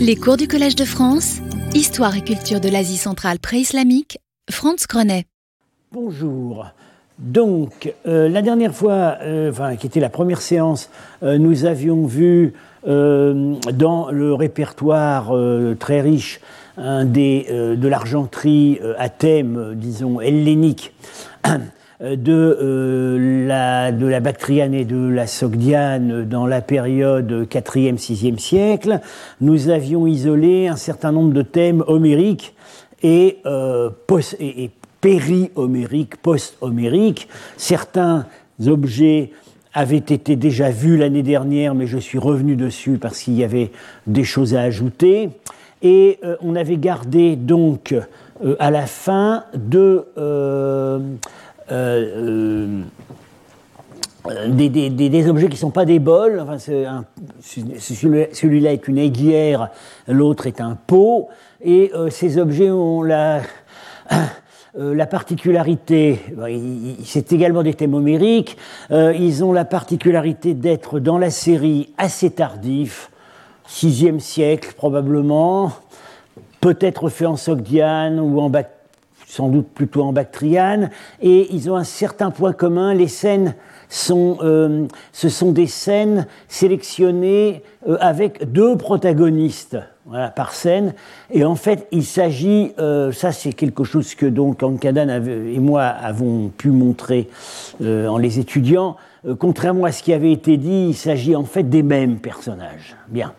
Les cours du Collège de France, Histoire et culture de l'Asie centrale pré-islamique, Franz Grenet. Bonjour. Donc, euh, la dernière fois, euh, enfin, qui était la première séance, euh, nous avions vu dans le répertoire très riche de l'argenterie à thème, disons, hellénique, de, la, de la Bactriane et de la Sogdiane dans la période 4e, 6e siècle, nous avions isolé un certain nombre de thèmes homériques et, post, et péri-homérique, post-homérique. Certains objets avaient été déjà vus l'année dernière, mais je suis revenu dessus parce qu'il y avait des choses à ajouter. Et euh, on avait gardé donc euh, à la fin de, euh, des, objets qui ne sont pas des bols. Celui-là est une aiguière, l'autre est un pot. Et ces objets ont la euh, la particularité, c'est également des thèmes homériques, euh, ils ont la particularité d'être dans la série assez tardif, 6e siècle probablement, peut-être fait en Sogdiane ou en sans doute plutôt en Bactriane, et ils ont un certain point commun, les scènes sont, euh, ce sont des scènes sélectionnées avec deux protagonistes voilà, par scène. Et en fait, il s'agit, euh, ça c'est quelque chose que donc Ankadan et moi avons pu montrer euh, en les étudiant. Euh, contrairement à ce qui avait été dit, il s'agit en fait des mêmes personnages. Bien.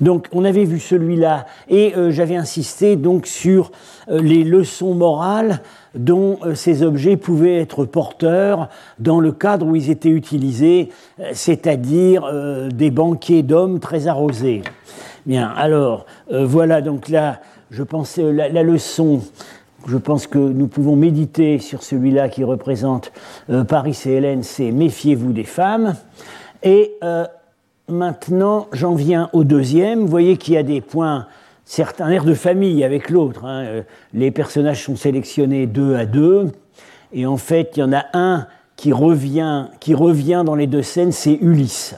donc on avait vu celui-là et j'avais insisté donc sur les leçons morales dont ces objets pouvaient être porteurs dans le cadre où ils étaient utilisés, c'est-à-dire des banquets d'hommes très arrosés. Bien, alors, euh, voilà, donc là, je pensais, euh, la, leçon, je pense que nous pouvons méditer sur celui-là qui représente euh, Paris et Hélène, c'est Méfiez-vous des femmes. Et maintenant, j'en viens au deuxième. Vous voyez qu'il y a des points, certains air de famille avec l'autre. Hein. Les personnages sont sélectionnés deux à deux. Et en fait, il y en a un qui revient, qui revient dans les deux scènes, c'est Ulysse.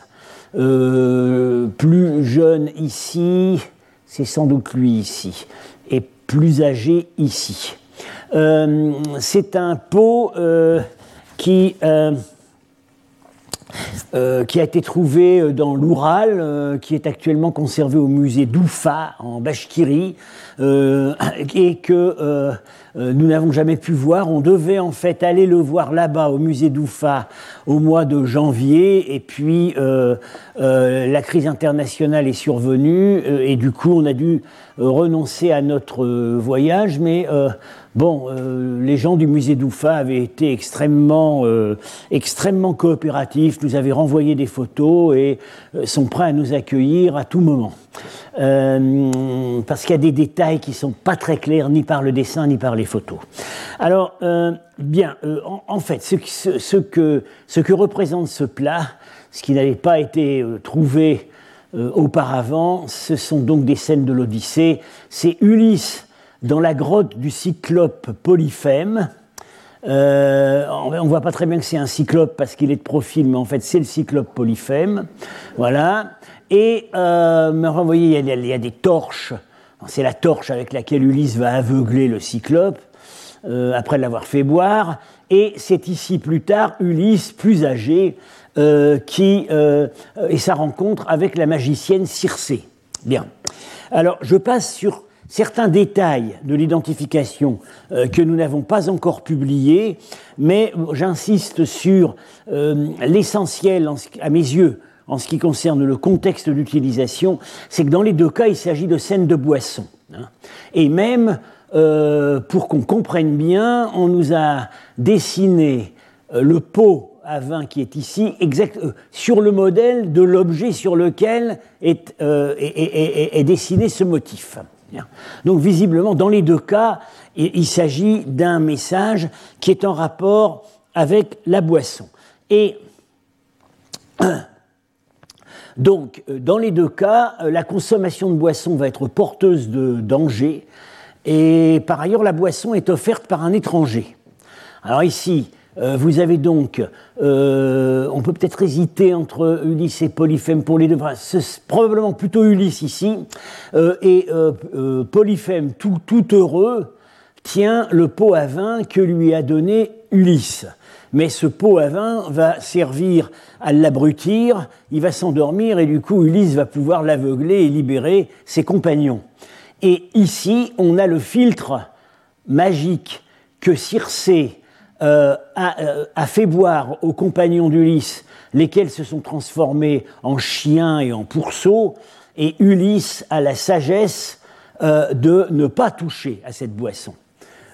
Euh, plus jeune ici, c'est sans doute lui ici, plus âgé ici. Euh, c'est un pot euh, qui, qui a été trouvé dans l'Oural, qui est actuellement conservé au musée d'Oufa en Bashkiri, et que euh, nous n'avons jamais pu voir. On devait en fait aller le voir là-bas au musée d'Oufa au mois de janvier, et puis euh, euh, la crise internationale est survenue, et du coup on a dû renoncer à notre voyage, mais Bon, les gens du musée d'Oufa avaient été extrêmement, extrêmement coopératifs, nous avaient renvoyé des photos et sont prêts à nous accueillir à tout moment. parce qu'il y a des détails qui sont pas très clairs ni par le dessin ni par les photos. Alors, euh, bien, euh, en, fait, ce, que, ce, que, représente ce plat, ce qui n'avait pas été euh, trouvé auparavant, ce sont donc des scènes de l'Odyssée. C'est Ulysse dans la grotte du cyclope Polyphème. on ne voit pas très bien que c'est un cyclope parce qu'il est de profil, mais en fait c'est le cyclope Polyphème. Voilà. Et vous voyez, il y, a, des torches c'est la torche avec laquelle Ulysse va aveugler le cyclope euh, après l'avoir fait boire. Et c'est ici plus tard Ulysse, plus âgé, euh, qui euh, et sa rencontre avec la magicienne Circé. Bien. Alors je passe sur certains détails de l'identification que nous n'avons pas encore publiés, mais j'insiste sur l'essentiel à mes yeux en ce qui concerne le contexte d'utilisation, c'est que dans les deux cas, il s'agit de scènes de boisson. Hein. Et même, euh, pour qu'on comprenne bien, on nous a dessiné euh, le pot à vin qui est ici exact, euh, sur le modèle de l'objet sur lequel est, dessiné ce motif. Donc visiblement, dans les deux cas, il, s'agit d'un message qui est en rapport avec la boisson. Et donc, dans les deux cas, la consommation de boisson va être porteuse de danger, et par ailleurs, la boisson est offerte par un étranger. Alors ici, vous avez donc, on peut peut-être hésiter entre Ulysse et Polyphème pour les deux, c'est probablement plutôt Ulysse ici, et Polyphème, tout, tout heureux, tient le pot à vin que lui a donné Ulysse. Mais ce pot à vin va servir à l'abrutir, il va s'endormir et du coup Ulysse va pouvoir l'aveugler et libérer ses compagnons. Et ici, on a le filtre magique que Circé euh, euh, a, fait boire aux compagnons d'Ulysse, lesquels se sont transformés en chiens et en pourceaux, et Ulysse a la sagesse euh, de ne pas toucher à cette boisson.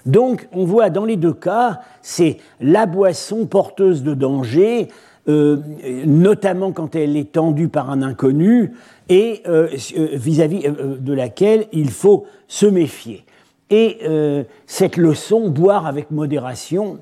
Donc on voit dans les deux cas, c'est la boisson porteuse de danger, notamment quand elle est tendue par un inconnu et vis-à-vis de laquelle il faut se méfier. Et cette leçon, boire avec modération,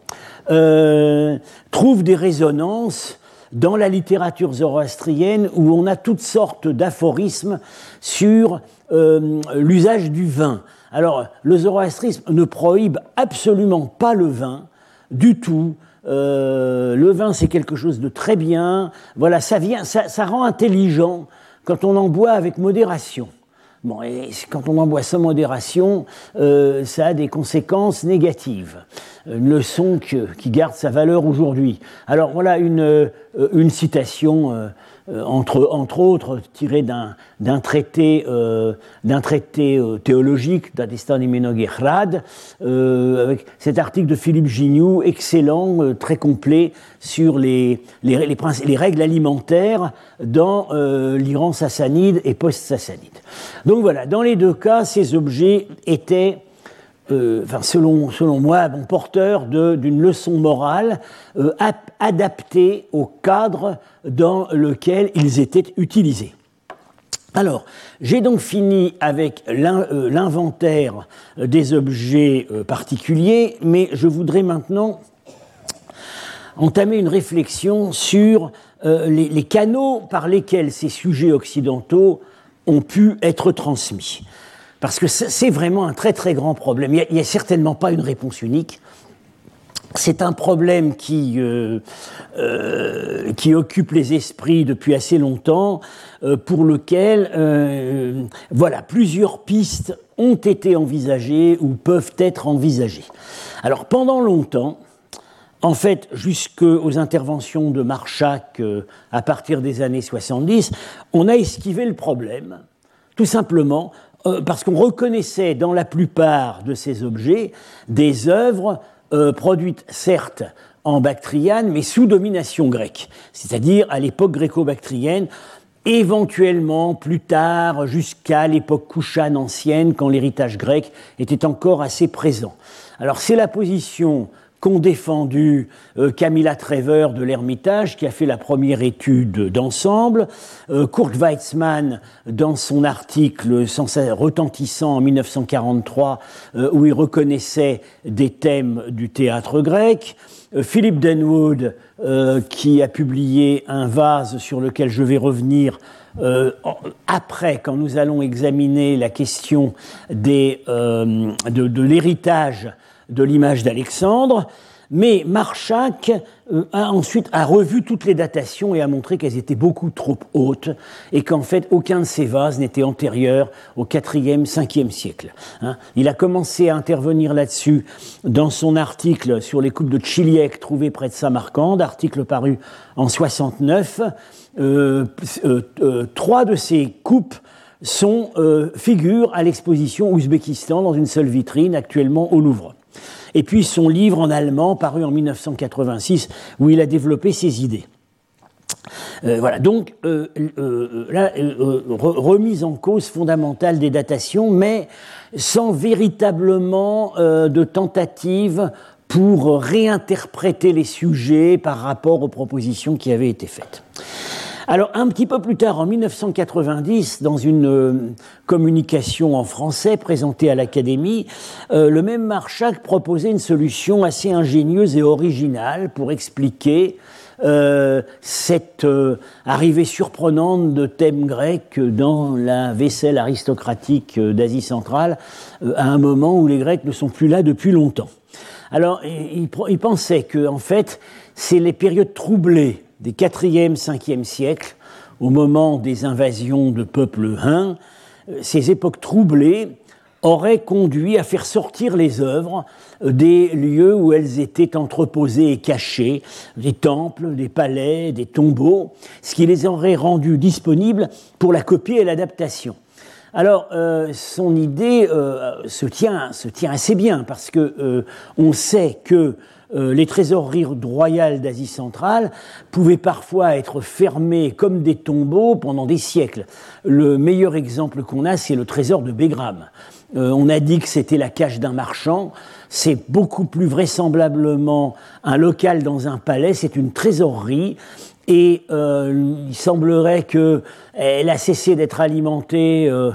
trouve des résonances dans la littérature zoroastrienne où on a toutes sortes d'aphorismes sur l'usage du vin. Alors, le zoroastrisme ne prohibe absolument pas le vin, du tout. Euh, le vin, c'est quelque chose de très bien. Voilà, ça, vient, ça, rend intelligent quand on en boit avec modération. Bon, et quand on en boit sans modération, euh, ça a des conséquences négatives. Une leçon qui garde sa valeur aujourd'hui. Alors voilà une, euh, une citation euh, entre, entre, autres tiré d'un traité, euh, traité euh, théologique d'Adistan euh, avec cet article de Philippe Gignoux, excellent, très complet, sur les, les, les, les règles alimentaires dans l'Iran sassanide et post-sassanide. Donc voilà, dans les deux cas, ces objets étaient euh, selon, moi, bon, porteur d'une leçon morale euh, adaptée au cadre dans lequel ils étaient utilisés. Alors, j'ai donc fini avec euh, l'inventaire des objets particuliers, mais je voudrais maintenant entamer une réflexion sur les, canaux par lesquels ces sujets occidentaux ont pu être transmis. Parce que c'est vraiment un très très grand problème. Il n'y a, certainement pas une réponse unique. C'est un problème qui, euh, euh, qui occupe les esprits depuis assez longtemps, euh, pour lequel voilà, plusieurs pistes ont été envisagées ou peuvent être envisagées. Alors pendant longtemps, en fait, jusqu'aux interventions de Marchak à partir des années 70, on a esquivé le problème, tout simplement euh, parce qu'on reconnaissait dans la plupart de ces objets des œuvres euh, produites certes en bactriane, mais sous domination grecque, c'est-à-dire à, l'époque gréco-bactrienne, éventuellement plus tard jusqu'à l'époque couchane ancienne, quand l'héritage grec était encore assez présent. Alors c'est la position qu'ont défendu euh, Camilla Trevor de l'Ermitage, qui a fait la première étude d'ensemble, euh, Kurt Weitzmann dans son article retentissant en 1943, euh, où il reconnaissait des thèmes du théâtre grec, Philip Denwood, qui a publié un vase sur lequel je vais revenir après, quand nous allons examiner la question des, de, de l'héritage de l'image d'Alexandre, mais Marchak euh, a ensuite a revu toutes les datations et a montré qu'elles étaient beaucoup trop hautes et qu'en fait aucun de ces vases n'était antérieur au 4e, 5e siècle. Hein. Il a commencé à intervenir là-dessus dans son article sur les coupes de Chiliec trouvées près de Samarcande, article paru en 69. Euh, euh, trois de ces coupes sont, figurent à l'exposition Ouzbékistan dans une seule vitrine actuellement au Louvre et puis son livre en allemand paru en 1986 où il a développé ses idées. Euh, voilà, donc euh, euh, remise en cause fondamentale des datations, mais sans véritablement de tentative pour réinterpréter les sujets par rapport aux propositions qui avaient été faites. Alors un petit peu plus tard, en 1990, dans une euh, communication en français présentée à l'Académie, euh, le même Marchak proposait une solution assez ingénieuse et originale pour expliquer euh, cette arrivée surprenante de thèmes grecs dans la vaisselle aristocratique d'Asie centrale à un moment où les Grecs ne sont plus là depuis longtemps. Alors, il, pensait que, en fait, c'est les périodes troublées des 4e, 5e siècles, au moment des invasions de peuples huns, euh, ces époques troublées auraient conduit à faire sortir les œuvres des lieux où elles étaient entreposées et cachées, des temples, des palais, des tombeaux, ce qui les aurait rendues disponibles pour la copie et l'adaptation. Alors, euh, son idée euh, se, tient, se tient assez bien parce que euh, on sait que les trésoreries royales d'Asie centrale pouvaient parfois être fermées comme des tombeaux pendant des siècles. Le meilleur exemple qu'on a, c'est le trésor de Begram. on a dit que c'était la cache d'un marchand. C'est beaucoup plus vraisemblablement un local dans un palais. C'est une trésorerie et euh, il semblerait qu'elle a cessé d'être alimentée euh,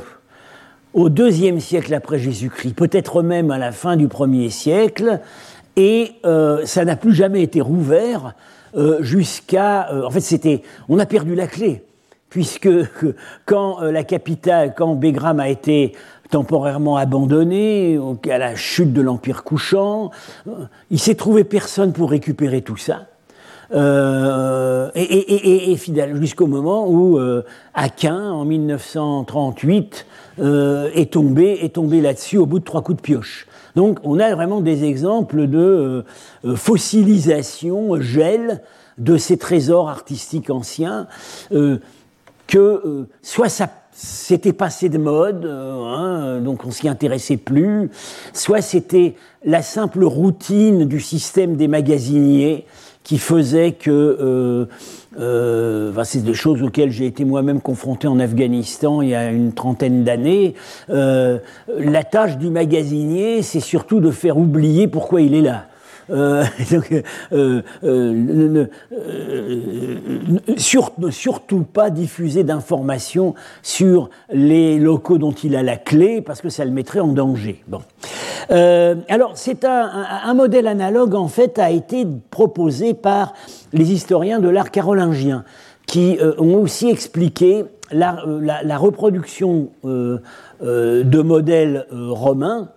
au deuxième siècle après Jésus-Christ, peut-être même à la fin du premier siècle, et euh, ça n'a plus jamais été rouvert jusqu'à. en fait, c'était. On a perdu la clé, puisque quand la capitale, quand Bégram a été temporairement abandonné à la chute de l'Empire couchant, il s'est trouvé personne pour récupérer tout ça. Euh, et, fidèle jusqu'au moment où euh, Aquin, en 1938, euh, est tombé, est tombé là-dessus au bout de trois coups de pioche. Donc on a vraiment des exemples de fossilisation, gel de ces trésors artistiques anciens, que soit ça s'était passé de mode, hein, donc on s'y intéressait plus, soit c'était la simple routine du système des magasiniers qui faisait que, euh, euh, c'est des choses auxquelles j'ai été moi-même confronté en Afghanistan il y a une trentaine d'années. Euh, la tâche du magasinier, c'est surtout de faire oublier pourquoi il est là. Euh, euh, euh, surtout pas diffuser d'informations sur les locaux dont il a la clé, parce que ça le mettrait en danger. Bon. alors, c'est un, modèle analogue, en fait, a été proposé par les historiens de l'art carolingien, qui ont aussi expliqué la reproduction de modèles romains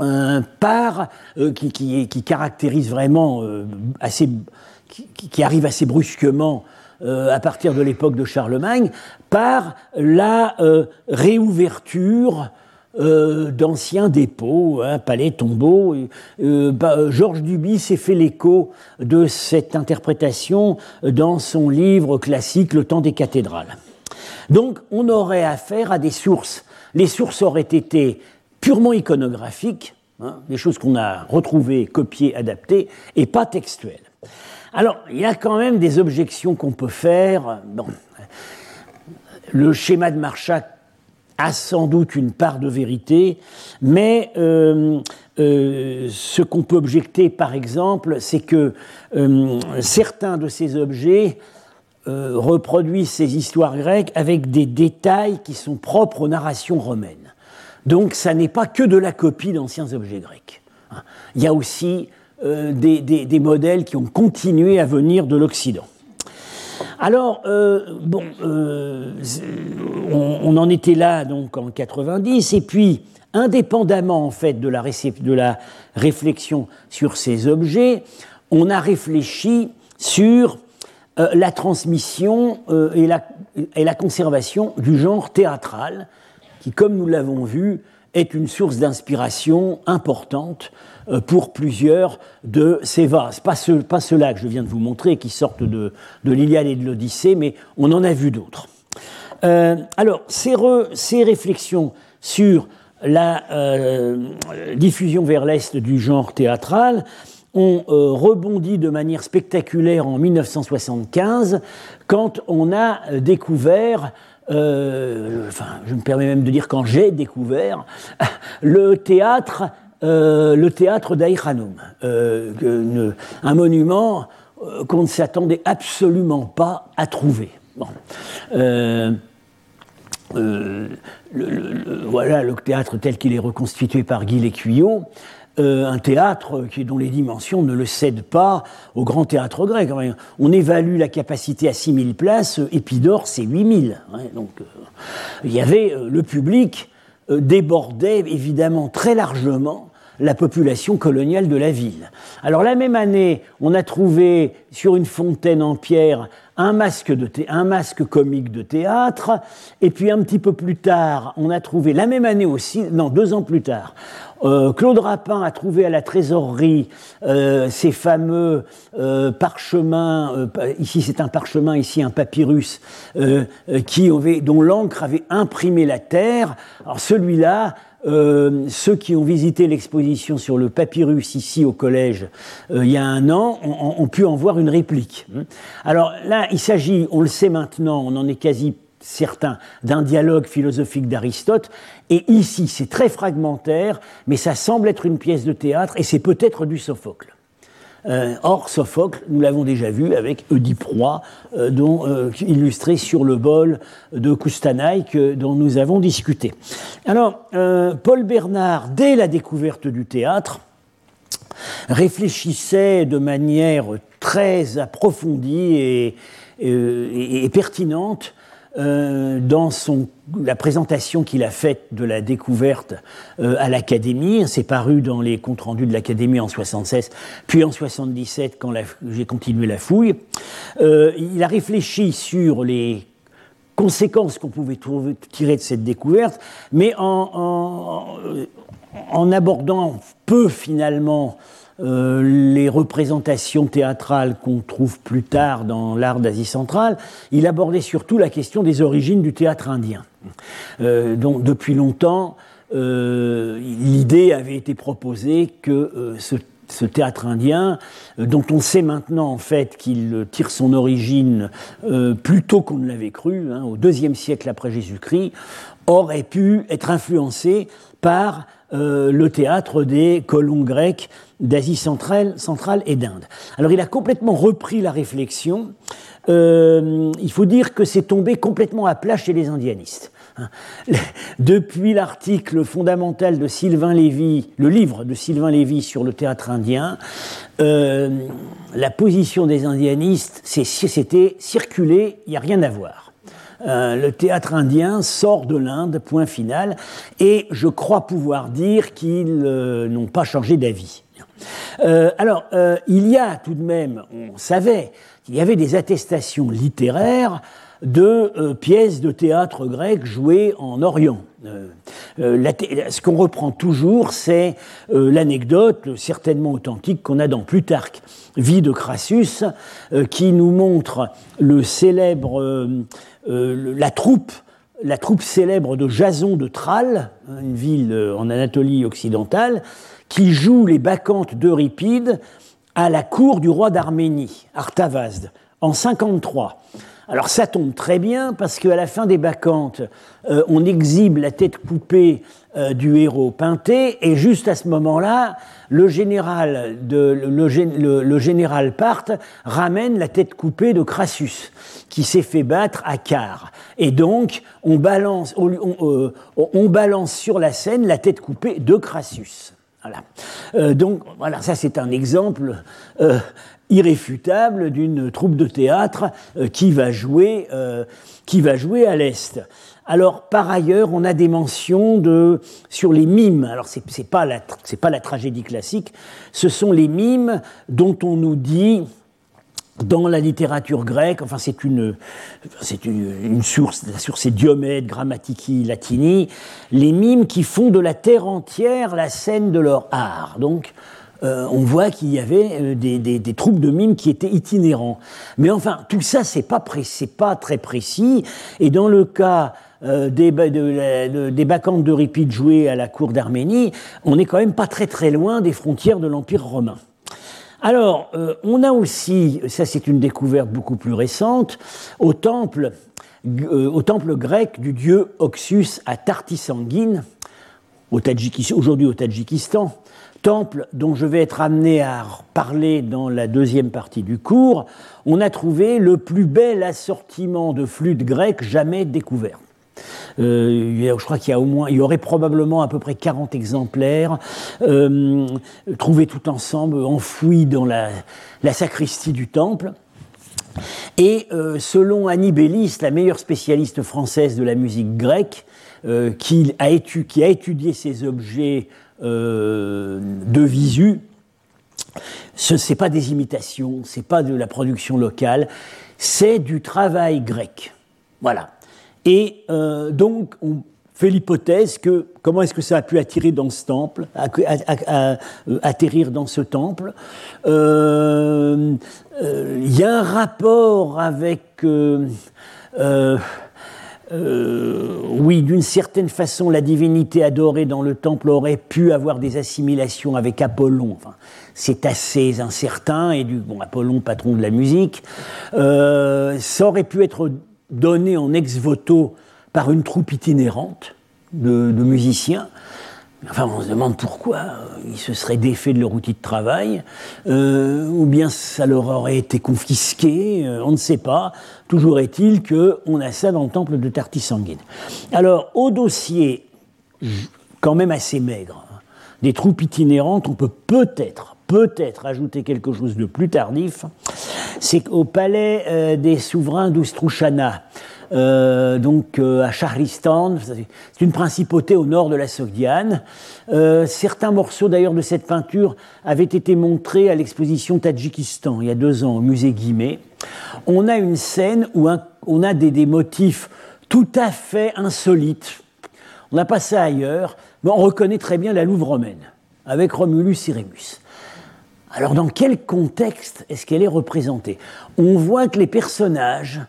euh, par, euh, qui, caractérise vraiment euh, assez, qui, arrive assez brusquement à partir de l'époque de Charlemagne, par la réouverture d'anciens dépôts, hein, palais, tombeaux. Bah, Georges Duby s'est fait l'écho de cette interprétation dans son livre classique Le temps des cathédrales. Donc on aurait affaire à des sources. Les sources auraient été purement iconographique, hein, des choses qu'on a retrouvées, copiées, adaptées, et pas textuelles. Alors, il y a quand même des objections qu'on peut faire. le schéma de Marchak a sans doute une part de vérité, mais euh, euh, ce qu'on peut objecter, par exemple, c'est que euh, certains de ces objets reproduisent ces histoires grecques avec des détails qui sont propres aux narrations romaines. Donc ça n'est pas que de la copie d'anciens objets grecs. Hein. Il y a aussi euh, des, modèles qui ont continué à venir de l'Occident. Alors, euh, bon, euh, on, en était là donc en 90, et puis, indépendamment en fait de la, réflexion sur ces objets, on a réfléchi sur la transmission et, la, conservation du genre théâtral qui, comme nous l'avons vu, est une source d'inspiration importante euh, pour plusieurs de ces vases. Pas, pas ceux-là que je viens de vous montrer, qui sortent de, de l'Iliade et de l'Odyssée, mais on en a vu d'autres. Euh, alors, ces, ces, réflexions sur la euh, diffusion vers l'Est du genre théâtral ont rebondi de manière spectaculaire en 1975, quand on a découvert euh, enfin, je me permets même de dire quand j'ai découvert le théâtre, euh, le théâtre euh, un monument qu'on ne s'attendait absolument pas à trouver. voilà le théâtre tel qu'il est reconstitué par Guy Lécuyot. Euh, un théâtre qui, dont les dimensions ne le cèdent pas au grand théâtre grec. On évalue la capacité à 6000 places, Épidore c'est 8000. Hein, donc euh, il y avait euh, le public débordait évidemment très largement la population coloniale de la ville. Alors la même année, on a trouvé sur une fontaine en pierre un masque, de un masque comique de théâtre, et puis un petit peu plus tard, on a trouvé, la même année aussi, non, deux ans plus tard, euh, Claude Rapin a trouvé à la trésorerie euh, ces fameux euh, parchemins, ici c'est un parchemin, ici un papyrus, qui dont l'encre avait imprimé la terre. Alors celui-là, ceux qui ont visité l'exposition sur le papyrus ici au collège il y a un an ont, ont, pu en voir une réplique. Alors là, il s'agit, on le sait maintenant, on en est quasi certains d'un dialogue philosophique d'Aristote. Et ici, c'est très fragmentaire, mais ça semble être une pièce de théâtre et c'est peut-être du Sophocle. Euh, or, Sophocle, nous l'avons déjà vu avec Oedipe euh, dont, euh, illustré sur le bol de Coustanaï, dont nous avons discuté. Alors, Paul Bernard, dès la découverte du théâtre, réfléchissait de manière très approfondie et pertinente euh, dans la présentation qu'il a faite de la découverte euh, à l'Académie. C'est paru dans les comptes rendus de l'Académie en 76, puis en 77 quand j'ai continué la fouille. Euh, il a réfléchi sur les conséquences qu'on pouvait tirer de cette découverte, mais en abordant peu finalement euh, les représentations théâtrales qu'on trouve plus tard dans l'art d'Asie centrale, il abordait surtout la question des origines du théâtre indien. Euh, donc depuis longtemps, euh, l'idée avait été proposée que ce, théâtre indien, dont on sait maintenant en fait qu'il tire son origine plus tôt qu'on ne l'avait cru, hein, au deuxième siècle après Jésus-Christ, aurait pu être influencé par le théâtre des colons grecs d'Asie centrale, centrale et d'Inde. Alors il a complètement repris la réflexion. Euh, il faut dire que c'est tombé complètement à plat chez les indianistes. Hein. Depuis l'article fondamental de Sylvain Lévy, le livre de Sylvain Lévy sur le théâtre indien, euh, la position des indianistes, c'était circuler, il n'y a rien à voir. Euh, le théâtre indien sort de l'Inde, point final, et je crois pouvoir dire qu'ils n'ont pas changé d'avis. Euh, alors, euh, il y a tout de même, on savait qu'il y avait des attestations littéraires de euh, pièces de théâtre grec jouées en Orient. ce qu'on reprend toujours, c'est l'anecdote certainement authentique qu'on a dans Plutarque, Vie de Crassus, qui nous montre le célèbre, la troupe la troupe célèbre de Jason de Tralles, une ville en Anatolie occidentale, qui joue les bacchantes d'Euripide à la cour du roi d'Arménie, Artavasde, en 53. Alors ça tombe très bien parce qu'à la fin des bacchantes, euh, on exhibe la tête coupée euh, du héros Pinté et juste à ce moment-là, le général, de, le, général Parthe ramène la tête coupée de Crassus qui s'est fait battre à Car. Et donc on balance, on, euh, on balance sur la scène la tête coupée de Crassus. Voilà. Euh, donc, voilà, ça c'est un exemple euh, irréfutable d'une troupe de théâtre euh, qui, va jouer, qui va jouer à l'Est. Alors, par ailleurs, on a des mentions de, sur les mimes. Alors, ce n'est pas, la, pas la tragédie classique, ce sont les mimes dont on nous dit dans la littérature grecque, enfin c'est une, une, source, la source c'est Diomède, Grammatici, Latini, les mimes qui font de la terre entière la scène de leur art. Donc euh, on voit qu'il y avait euh, des, des, troupes de mimes qui étaient itinérants. Mais enfin, tout ça, c'est pas, pas très précis. Et dans le cas euh, des, de, des bacchantes d'Euripide jouées à la cour d'Arménie, on n'est quand même pas très très loin des frontières de l'Empire romain. Alors, euh, on a aussi, ça c'est une découverte beaucoup plus récente, au temple, euh, au temple grec du dieu Oxus à Tartisanguine, aujourd'hui au Tadjikistan, temple dont je vais être amené à parler dans la deuxième partie du cours, on a trouvé le plus bel assortiment de flûtes grecques jamais découvert. Euh, je crois qu'il y a au moins, il y aurait probablement à peu près 40 exemplaires euh, trouvés tout ensemble, enfouis dans la, sacristie du temple. Et euh, selon Annie Bellis, la meilleure spécialiste française de la musique grecque, qui, a qui, a étudié ces objets de visu. Ce n'est pas des imitations, c'est pas de la production locale, c'est du travail grec. Voilà. Et donc, on fait l'hypothèse que comment est-ce que ça a pu attirer dans ce temple, atterrir dans ce temple. Il y a un rapport avec euh, oui, d'une certaine façon, la divinité adorée dans le temple aurait pu avoir des assimilations avec Apollon. Enfin, c'est assez incertain, et du bon, Apollon, patron de la musique, euh, ça aurait pu être donné en ex voto par une troupe itinérante de musiciens. Enfin, on se demande pourquoi euh, ils se seraient défaits de leur outil de travail, euh, ou bien ça leur aurait été confisqué, euh, on ne sait pas. Toujours est-il qu'on a ça dans le temple de Tartisanguine. Alors, au dossier, quand même assez maigre, hein, des troupes itinérantes, on peut peut-être, peut-être ajouter quelque chose de plus tardif. C'est qu'au palais des souverains d'Oustrouchana, euh, donc euh, à Shahristan. C'est une principauté au nord de la Sogdiane. Euh, certains morceaux d'ailleurs de cette peinture avaient été montrés à l'exposition Tadjikistan il y a deux ans au musée Guimet. On a une scène où on a des, motifs tout à fait insolites. On n'a pas ça ailleurs, mais on reconnaît très bien la Louve romaine, avec Romulus et Rémus. Alors dans quel contexte est-ce qu'elle est représentée? On voit que les personnages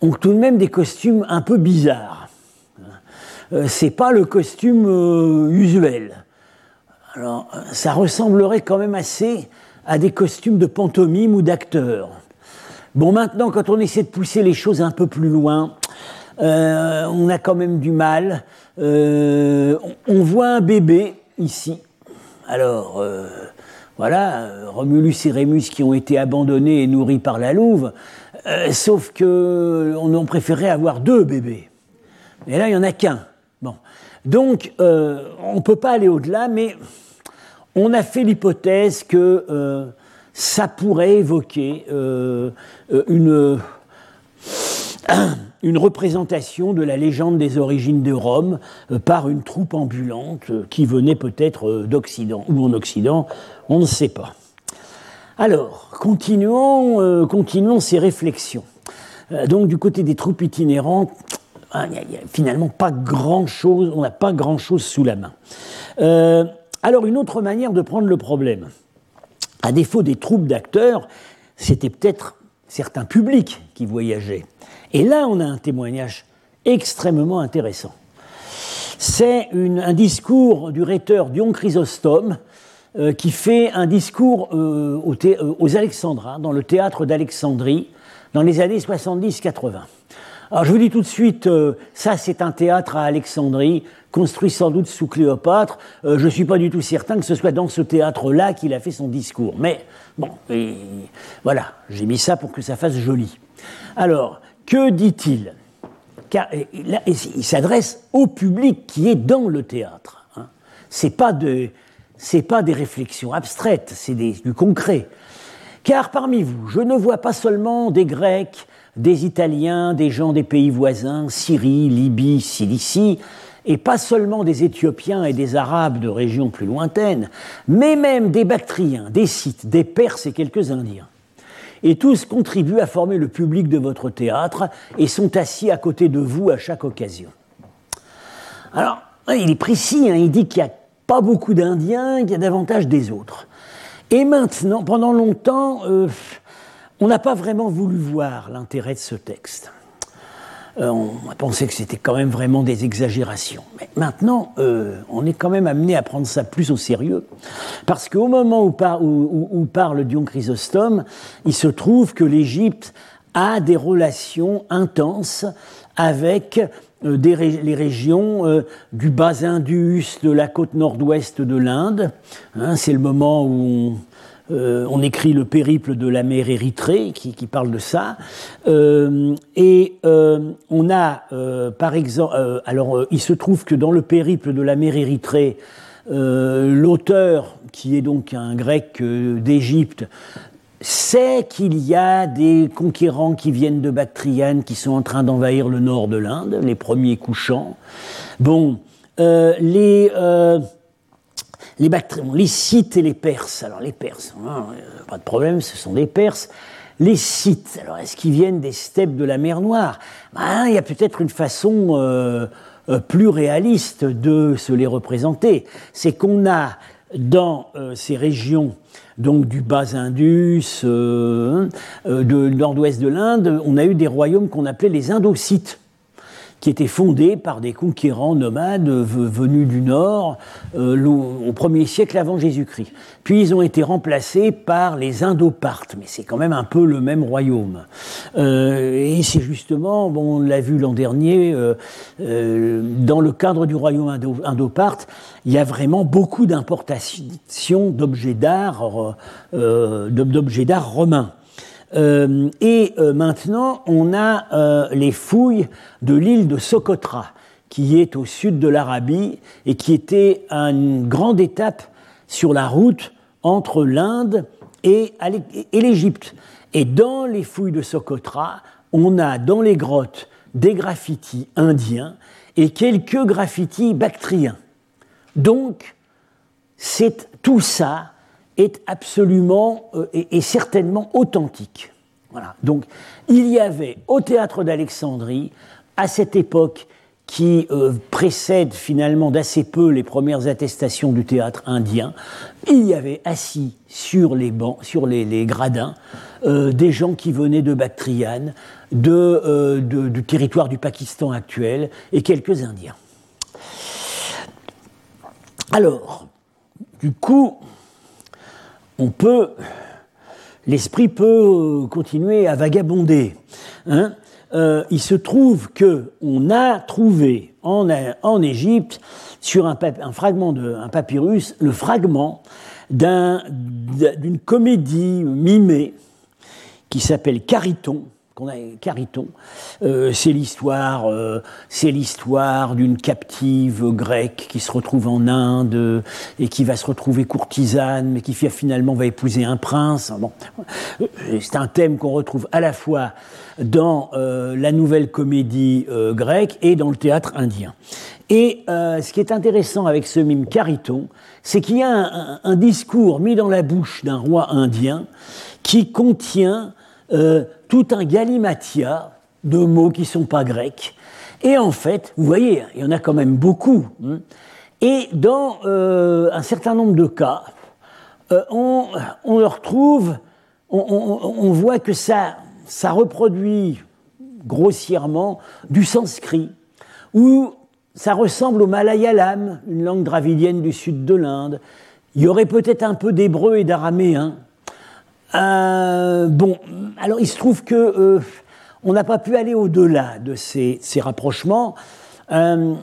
ont tout de même des costumes un peu bizarres. Euh, c'est pas le costume euh, usuel. Alors, ça ressemblerait quand même assez à des costumes de pantomime ou d'acteurs. Bon, maintenant, quand on essaie de pousser les choses un peu plus loin, euh, on a quand même du mal. on voit un bébé ici. Alors, voilà, Romulus et Rémus qui ont été abandonnés et nourris par la louve. Euh, sauf que on a préféré avoir deux bébés. Et là, il n'y en a qu'un. Bon. Donc, euh, on ne peut pas aller au-delà, mais on a fait l'hypothèse que euh, ça pourrait évoquer une, une représentation de la légende des origines de Rome par une troupe ambulante qui venait peut-être d'Occident ou en Occident, on ne sait pas. Alors, continuons, euh, continuons ces réflexions. Euh, donc, du côté des troupes itinérantes, hein, il n'y a, finalement pas grand-chose, on n'a pas grand-chose sous la main. Euh, alors, une autre manière de prendre le problème, à défaut des troupes d'acteurs, c'était peut-être certains publics qui voyageaient. Et là, on a un témoignage extrêmement intéressant. C'est un discours du rhéteur Dion Chrysostome, euh, qui fait un discours euh, euh, aux, Alexandrins, dans le théâtre d'Alexandrie, dans les années 70-80. Alors je vous dis tout de suite, ça c'est un théâtre à Alexandrie, construit sans doute sous Cléopâtre. je ne suis pas du tout certain que ce soit dans ce théâtre-là qu'il a fait son discours. Mais bon, voilà, j'ai mis ça pour que ça fasse joli. Alors, que dit-il? Car il s'adresse au public qui est dans le théâtre. Hein. C'est pas de, c'est pas des réflexions abstraites, c'est du concret. Car parmi vous, je ne vois pas seulement des Grecs, des Italiens, des gens des pays voisins, Syrie, Libye, Cilicie, et pas seulement des Éthiopiens et des Arabes de régions plus lointaines, mais même des Bactriens, des Scythes, des Perses et quelques Indiens. Et tous contribuent à former le public de votre théâtre et sont assis à côté de vous à chaque occasion. Alors, il est précis, hein, il dit qu'il y a pas beaucoup d'Indiens, il y a davantage des autres. Et maintenant, pendant longtemps, euh, on n'a pas vraiment voulu voir l'intérêt de ce texte. Euh, on a pensé que c'était quand même vraiment des exagérations. Mais maintenant, euh, on est quand même amené à prendre ça plus au sérieux, parce qu'au moment où, où, parle Dion Chrysostome, il se trouve que l'Égypte a des relations intenses avec euh, les régions euh, du bas-Indus, de la côte nord-ouest de l'Inde. Hein, c'est le moment où euh, on, écrit le périple de la mer Érythrée qui, parle de ça. et on a, par exemple, alors il se trouve que dans le périple de la mer Érythrée, l'auteur, qui est donc un grec d'Égypte, c'est qu'il y a des conquérants qui viennent de Bactriane qui sont en train d'envahir le nord de l'Inde, les premiers couchants. Bon, euh, les, euh, les, les Scythes et les Perses. Alors les Perses, hein, pas de problème, ce sont des Perses. Les Scythes, alors est-ce qu'ils viennent des steppes de la mer Noire? Ben, Il y a peut-être une façon euh, euh, plus réaliste de se les représenter. C'est qu'on a dans euh, ces régions donc du bas Indus, hein, de nord-ouest de l'Inde, on a eu des royaumes qu'on appelait les Indocites qui étaient fondés par des conquérants nomades venus du nord euh, au premier siècle avant Jésus-Christ. Puis ils ont été remplacés par les Indopartes, mais c'est quand même un peu le même royaume. Euh, et c'est justement, bon, on l'a vu l'an dernier, euh, dans le cadre du royaume Indoparte, il y a vraiment beaucoup d'importations d'objets d'art, d'objets d'art romains. Euh, et euh, maintenant, on a euh, les fouilles de l'île de Socotra, qui est au sud de l'Arabie et qui était une grande étape sur la route entre l'Inde et, et l'Égypte. Et dans les fouilles de Socotra, on a dans les grottes des graffitis indiens et quelques graffitis bactriens. Donc, c'est tout ça est absolument euh, et, certainement authentique. Voilà. Donc, il y avait au théâtre d'Alexandrie, à cette époque qui euh, précède finalement d'assez peu les premières attestations du théâtre indien, il y avait assis sur les bancs, sur les, gradins, euh, des gens qui venaient de Bactriane, de, du territoire du Pakistan actuel, et quelques Indiens. Alors, du coup, on peut, l'esprit peut continuer à vagabonder. Hein. Euh, il se trouve que on a trouvé en, Égypte, sur un, fragment de un papyrus, le fragment d'une comédie mimée qui s'appelle Cariton, qu'on a Cariton, euh, c'est l'histoire, euh, c'est l'histoire d'une captive grecque qui se retrouve en Inde et qui va se retrouver courtisane, mais qui finalement va épouser un prince. C'est un thème qu'on retrouve à la fois dans euh, la nouvelle comédie grecque et dans le théâtre indien. Et ce qui est intéressant avec ce mime Cariton, c'est qu'il y a un, discours mis dans la bouche d'un roi indien qui contient tout un galimatia de mots qui ne sont pas grecs. Et en fait, vous voyez, il y en a quand même beaucoup. Hein. Et dans euh, un certain nombre de cas, euh, on, le retrouve, on, voit que ça, ça reproduit grossièrement du sanskrit, ou ça ressemble au malayalam, une langue dravidienne du sud de l'Inde. Il y aurait peut-être un peu d'hébreu et d'araméen. Euh, bon, alors il se trouve que euh, on n'a pas pu aller au-delà de ces, rapprochements. Euh,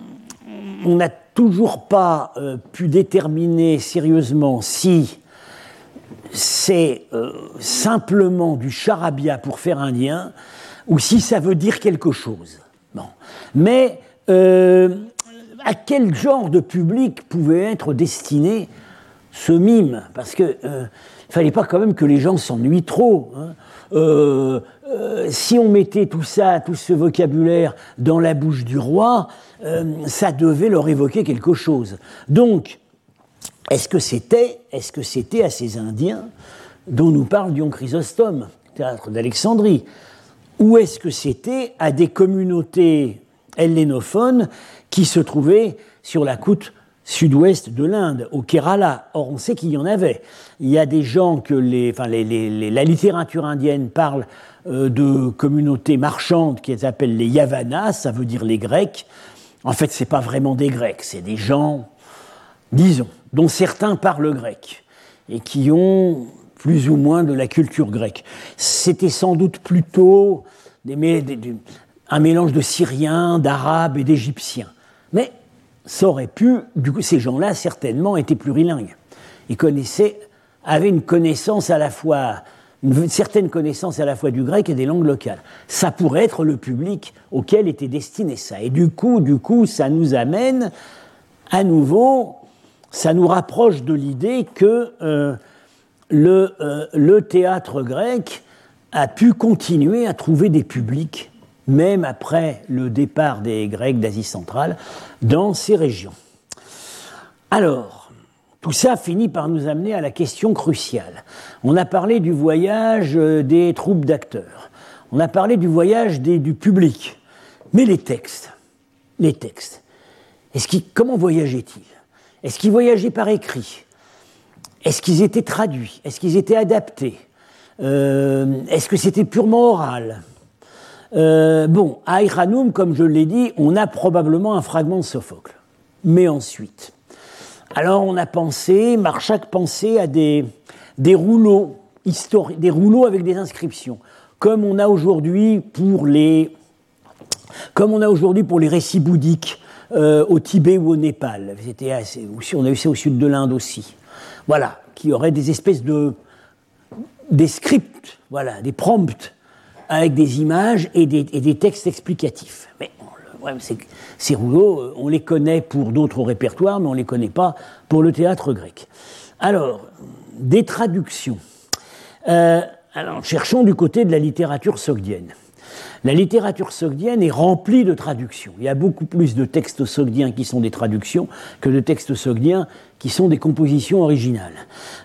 on n'a toujours pas pu déterminer sérieusement si c'est simplement du charabia pour faire un lien ou si ça veut dire quelque chose. Mais à quel genre de public pouvait être destiné ce mime? Parce que fallait pas quand même que les gens s'ennuient trop. Hein. Euh, euh, si on mettait tout ça, tout ce vocabulaire dans la bouche du roi, euh, ça devait leur évoquer quelque chose. Donc, est-ce que c'était, est-ce que c'était à ces Indiens dont nous parle Dion Chrysostome, théâtre d'Alexandrie, ou est-ce que c'était à des communautés hellénophones qui se trouvaient sur la côte sud-ouest de l'Inde, au Kerala. Or, on sait qu'il y en avait. Il y a des gens que la littérature indienne parle euh, de communautés marchandes qui s'appellent les Yavanas, ça veut dire les Grecs. En fait, ce n'est pas vraiment des Grecs, c'est des gens, disons, dont certains parlent grec et qui ont plus ou moins de la culture grecque. C'était sans doute plutôt un mélange de Syriens, d'Arabes et d'Égyptiens. Mais ça pu, du coup, ces gens-là certainement étaient plurilingues. Ils connaissaient, avaient une connaissance à la fois, une certaine connaissance à la fois du grec et des langues locales. Ça pourrait être le public auquel était destiné ça. Et du coup, du coup, ça nous amène à nouveau, ça nous rapproche de l'idée que euh, euh, le théâtre grec a pu continuer à trouver des publics même après le départ des Grecs d'Asie centrale, dans ces régions. Alors, tout ça finit par nous amener à la question cruciale. On a parlé du voyage euh, des troupes d'acteurs. On a parlé du voyage du public. Mais les textes, les textes, comment voyageaient-ils? Est-ce qu'ils voyageaient par écrit? Est-ce qu'ils étaient traduits? Est-ce qu'ils étaient adaptés? Euh, Est-ce que c'était purement oral? Euh, Bon, à Iranoum, comme je l'ai dit, on a probablement un fragment de Sophocle. Mais ensuite, alors on a pensé, Marchak pensait à des, rouleaux historiques, des rouleaux avec des inscriptions, comme on a aujourd'hui pour les, comme on a aujourd'hui pour les récits bouddhiques euh, au Tibet ou au Népal. C'était assez, on a eu ça au sud de l'Inde aussi. Voilà, qui auraient des espèces de des scripts, voilà, des prompts avec des images et des, textes explicatifs. Mais c'est ces rouleaux, euh, on les connaît pour d'autres répertoires, mais on ne les connaît pas pour le théâtre grec. Alors, des traductions. Euh, alors, cherchons du côté de la littérature sogdienne. La littérature sogdienne est remplie de traductions. Il y a beaucoup plus de textes sogdiens qui sont des traductions que de textes sogdiens qui sont des compositions originales.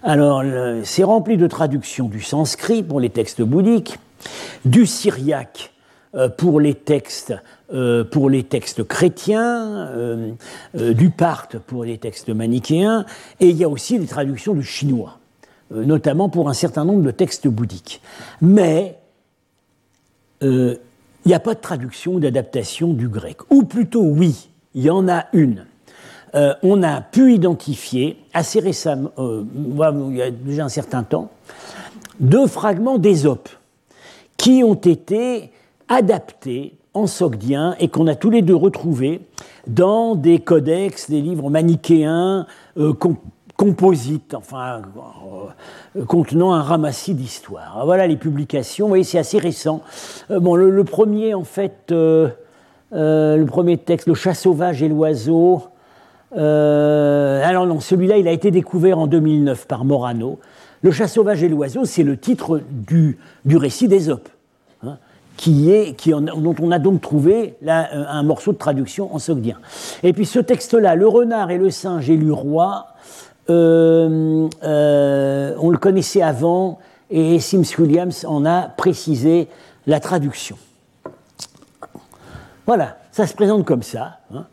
Alors, c'est rempli de traductions du sanskrit pour les textes bouddhiques, du syriaque euh, pour les textes euh, pour les textes chrétiens, euh, du Parthe pour les textes manichéens, et il y a aussi des traductions du chinois, notamment pour un certain nombre de textes bouddhiques. Mais il n'y a pas de traduction ou d'adaptation du grec. Ou plutôt oui, il y en a une. on a pu identifier assez récemment, il y a déjà un certain temps, deux fragments d'Ésope qui ont été adaptés en sogdien et qu'on a tous les deux retrouvés dans des codex, des livres manichéens, euh, composites, enfin, euh, contenant un ramassis d'histoires. Voilà les publications, vous voyez, c'est assez récent. Euh, bon, le, premier, en fait, le premier texte, Le chat sauvage et l'oiseau, alors non, celui-là, il a été découvert en 2009 par Morano. Le chat sauvage et l'oiseau, c'est le titre du, du récit d'Ésope qui est, qui dont on a donc trouvé là, euh, un morceau de traduction en sogdien. Et puis ce texte-là, Le renard et le singe élu roi, euh, euh, on le connaissait avant et Sims Williams en a précisé la traduction. Voilà, ça se présente comme ça. Hein.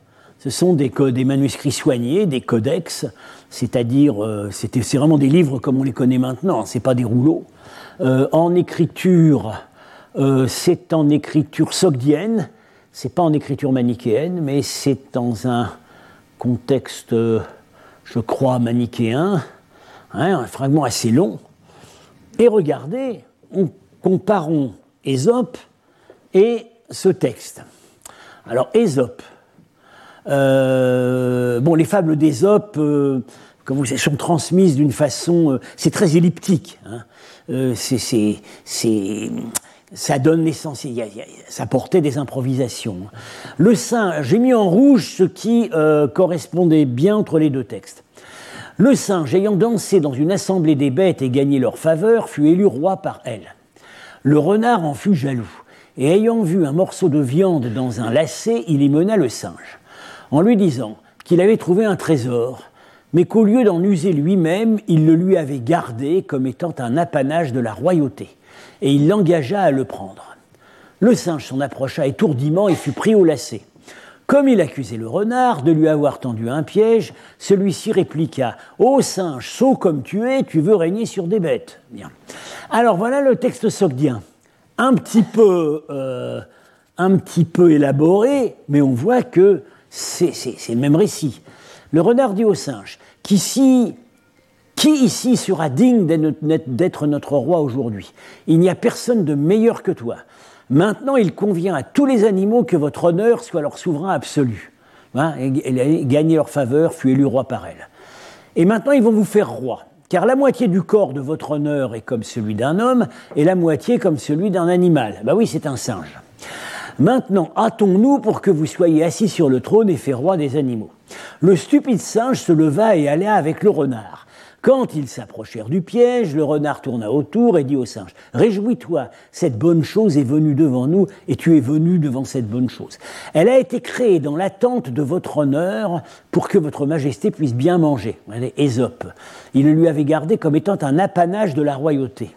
Ce sont des, manuscrits soignés, des codex, c'est-à-dire, c'est vraiment des livres comme on les connaît maintenant, c'est pas des rouleaux, en écriture euh, c'est en écriture sogdienne, c'est pas en écriture manichéenne, mais c'est dans un contexte, je crois, manichéen, hein, un fragment assez long. Et regardez, comparons Ésope et ce texte. Alors Ésope, euh, bon, les fables d'Ésope, euh, comme vous savez, sont transmises d'une façon, c'est très elliptique. Hein. c'est ça donne l'essentiel, ça portait des improvisations. Le singe, j'ai mis en rouge ce qui euh, correspondait bien entre les deux textes. Le singe, ayant dansé dans une assemblée des bêtes et gagné leur faveur, fut élu roi par elle. Le renard en fut jaloux, et ayant vu un morceau de viande dans un lacet, il y mena le singe, en lui disant qu'il avait trouvé un trésor, mais qu'au lieu d'en user lui-même, il le lui avait gardé comme étant un apanage de la royauté et il l'engagea à le prendre. Le singe s'en approcha étourdiment et fut pris au lacet. Comme il accusait le renard de lui avoir tendu un piège, celui-ci répliqua Ô singe, sot comme tu es, tu veux régner sur des bêtes. Bien. Alors voilà le texte sogdien. Un petit peu, euh, un petit peu élaboré, mais on voit que c'est le même récit. Le renard dit au singe qui ici sera digne d'être notre roi aujourd'hui? Il n'y a personne de meilleur que toi. Maintenant, il convient à tous les animaux que votre honneur soit leur souverain absolu. Hein, et, gagner leur faveur, fut élu roi par elle. Et maintenant, ils vont vous faire roi, car la moitié du corps de votre honneur est comme celui d'un homme, et la moitié comme celui d'un animal. Ben oui, c'est un singe. Maintenant, hâtons-nous pour que vous soyez assis sur le trône et fait roi des animaux. Le stupide singe se leva et alla avec le renard. Quand ils s'approchèrent du piège, le renard tourna autour et dit au singe Réjouis-toi, cette bonne chose est venue devant nous et tu es venu devant cette bonne chose. Elle a été créée dans l'attente de votre honneur pour que votre majesté puisse bien manger. Ésope. Il lui avait gardé comme étant un apanage de la royauté.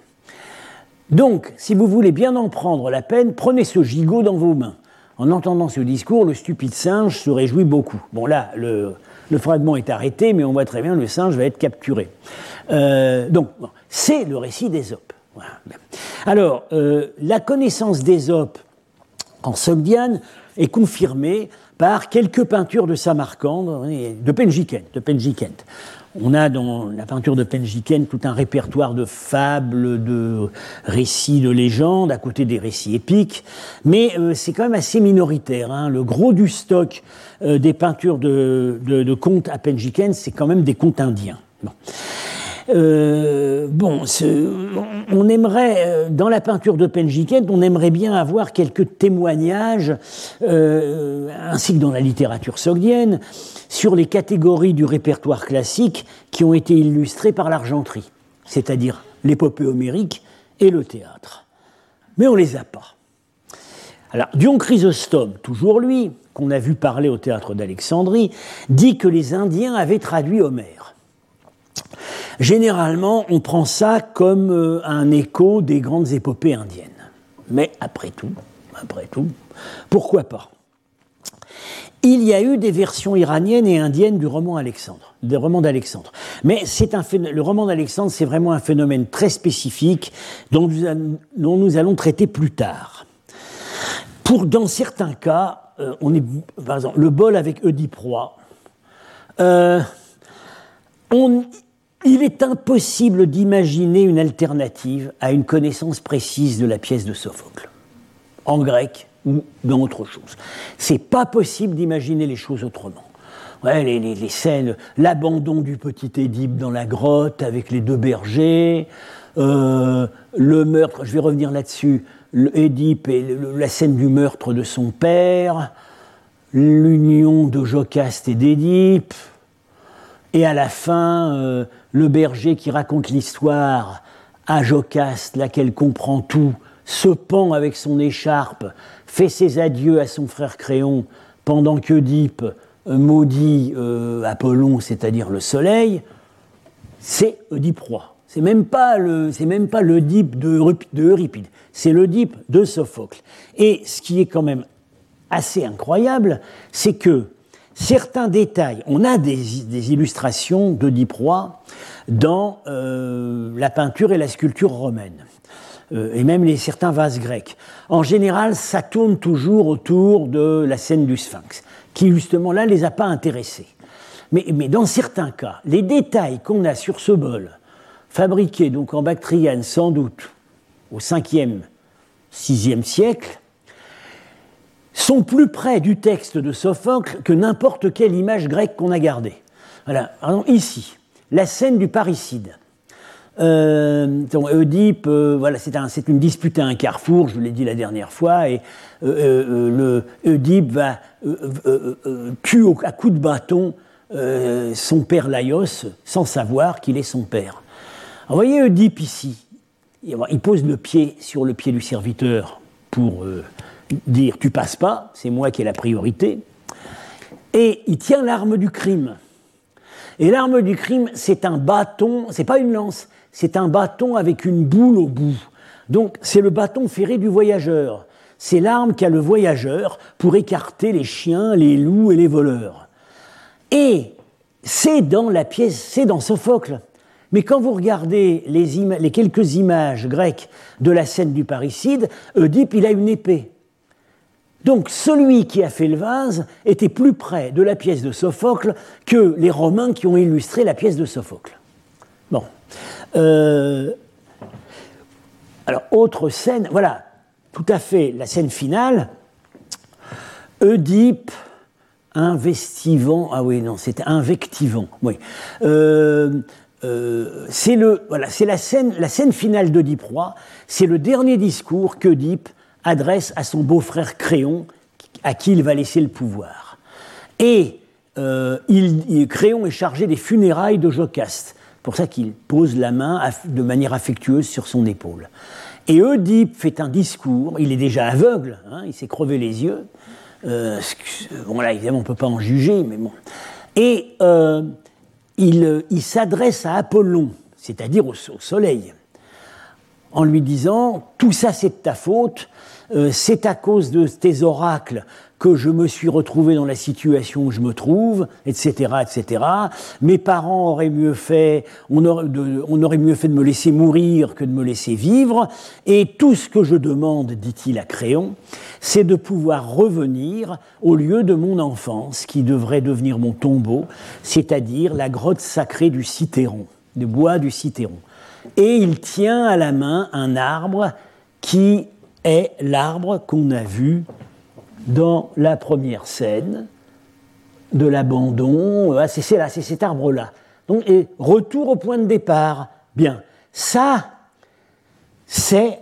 Donc, si vous voulez bien en prendre la peine, prenez ce gigot dans vos mains. En entendant ce discours, le stupide singe se réjouit beaucoup. Bon là, le, fragment est arrêté, mais on voit très bien le singe va être capturé. Euh, donc, c'est le récit d'Ésope. Alors, euh, la connaissance d'Ésope en Sogdiane est confirmée par quelques peintures de Samarcande, de Penjikent. De Penjikent. On a dans la peinture de Penjiken tout un répertoire de fables, de récits, de légendes, à côté des récits épiques, mais euh, c'est quand même assez minoritaire. Hein. Le gros du stock euh, des peintures de, contes à Penjiken, c'est quand même des contes indiens. Bon. Euh, bon, on aimerait, dans la peinture de Penjiken, on aimerait bien avoir quelques témoignages, ainsi que dans la littérature sogdienne, sur les catégories du répertoire classique qui ont été illustrées par l'argenterie, c'est-à-dire l'épopée homérique et le théâtre. Mais on ne les a pas. Alors, Dion Chrysostome, toujours lui, qu'on a vu parler au théâtre d'Alexandrie, dit que les Indiens avaient traduit Homère. Généralement, on prend ça comme euh, un écho des grandes épopées indiennes. Mais après tout, après tout, pourquoi pas? Il y a eu des versions iraniennes et indiennes du roman Alexandre, d'Alexandre. Mais le roman d'Alexandre, c'est vraiment un phénomène très spécifique dont nous, allons traiter plus tard. Pour, dans certains cas, euh, par exemple, le bol avec Oedipe euh, il est impossible d'imaginer une alternative à une connaissance précise de la pièce de Sophocle, en grec ou dans autre chose. C'est pas possible d'imaginer les choses autrement. Les, scènes, l'abandon du petit Édipe dans la grotte avec les deux bergers, euh, le meurtre, je vais revenir là-dessus, Édipe et la scène du meurtre de son père, l'union de Jocaste et d'Édipe, et à la fin, euh, le berger qui raconte l'histoire à Jocaste, laquelle comprend tout, se pend avec son écharpe fait ses adieux à son frère Créon pendant qu'Oedipe euh, maudit euh, Apollon, c'est-à-dire le soleil, c'est Oedipe roi. C'est même pas le, c'est même pas l'Oedipe de, de Euripide, c'est l'Oedipe de Sophocle. Et ce qui est quand même assez incroyable, c'est que certains détails, on a des, illustrations d'Oedipe roi dans euh, la peinture et la sculpture romaine. Euh, et même les, certains vases grecs. En général, ça tourne toujours autour de la scène du Sphinx, qui justement là les a pas intéressés. Mais, mais, dans certains cas, les détails qu'on a sur ce bol, fabriqué donc en Bactriane sans doute au 5e, 6e siècle, sont plus près du texte de Sophocle que n'importe quelle image grecque qu'on a gardée. Voilà, ici, la scène du parricide. Euh, Oedipe, euh, voilà, c'est une dispute à un carrefour, je vous l'ai dit la dernière fois, et euh, euh, Oedipe va tuer à coups de bâton son père Laios sans savoir qu'il est son père. vous voyez Oedipe ici, il pose le pied sur le pied du serviteur pour dire tu passes pas, c'est moi qui ai la priorité, et il tient l'arme du crime. Et l'arme du crime, c'est un bâton, c'est pas une lance, c'est un bâton avec une boule au bout. Donc c'est le bâton ferré du voyageur. C'est l'arme qu'a le voyageur pour écarter les chiens, les loups et les voleurs. Et c'est dans la pièce, c'est dans Sophocle. Mais quand vous regardez les, quelques images grecques de la scène du parricide, Oedipe, il a une épée. Donc celui qui a fait le vase était plus près de la pièce de Sophocle que les Romains qui ont illustré la pièce de Sophocle. Bon. Euh, alors, autre scène, voilà, tout à fait, la scène finale. Oedipe investivant, ah oui, non, c'était invectivant, oui. Euh, euh, c'est la scène, la scène finale d'Oedipe c'est le dernier discours qu'Oedipe adresse à son beau-frère Créon, à qui il va laisser le pouvoir. Et Créon est chargé des funérailles de Jocaste pour ça qu'il pose la main de manière affectueuse sur son épaule. Et Oedipe fait un discours, il est déjà aveugle, hein, il s'est crevé les yeux. Euh, bon là, évidemment, on ne peut pas en juger, mais bon. Et euh, il, il s'adresse à Apollon, c'est-à-dire au, soleil, en lui disant, tout ça c'est de ta faute, euh, c'est à cause de tes oracles que je me suis retrouvé dans la situation où je me trouve, etc., etc. Mes parents auraient mieux fait, on aurait, aurait mieux fait de me laisser mourir que de me laisser vivre, et tout ce que je demande, dit-il à Créon, c'est de pouvoir revenir au lieu de mon enfance, qui devrait devenir mon tombeau, c'est-à-dire la grotte sacrée du Cithéron, du bois du Cithéron. Et il tient à la main un arbre qui est l'arbre qu'on a vu dans la première scène de l'abandon. Ah, c'est là, c'est cet arbre-là. Donc, et retour au point de départ. Bien, ça, c'est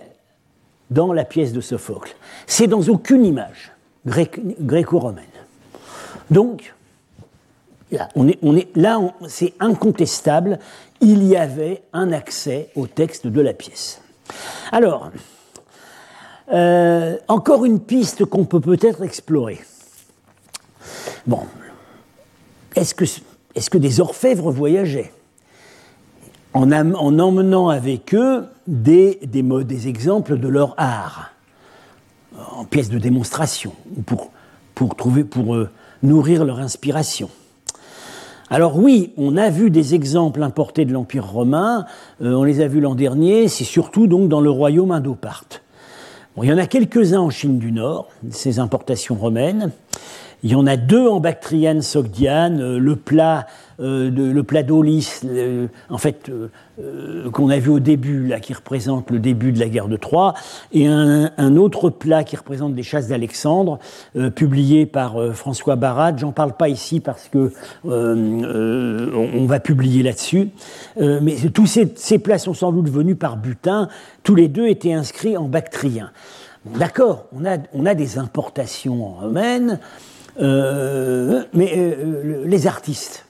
dans la pièce de Sophocle. C'est dans aucune image gréco-romaine. Donc, là, on est, là c'est incontestable, il y avait un accès au texte de la pièce. Alors, euh, encore une piste qu'on peut peut-être explorer. Bon, est-ce que, des orfèvres voyageaient? En, en, emmenant avec eux des, des, des, exemples de leur art, en pièces de démonstration, pour, pour, trouver, pour euh, nourrir leur inspiration alors oui, on a vu des exemples importés de l'Empire romain, euh, on les a vus l'an dernier, c'est surtout donc dans le royaume Indo-Parthe il y en a quelques-uns en Chine du Nord, ces importations romaines. Il y en a deux en Bactriane sogdiane, euh, le plat, euh, d'Aulis, en fait, euh, qu'on a vu au début, là, qui représente le début de la guerre de Troie, et un, autre plat qui représente des chasses d'Alexandre, publié par François Barat. J'en parle pas ici parce que on, va publier là-dessus. mais tous ces, plats sont sans doute venus par butin. Tous les deux étaient inscrits en bactrien. D'accord, on a, on a des importations romaines. Euh, mais euh, les artistes,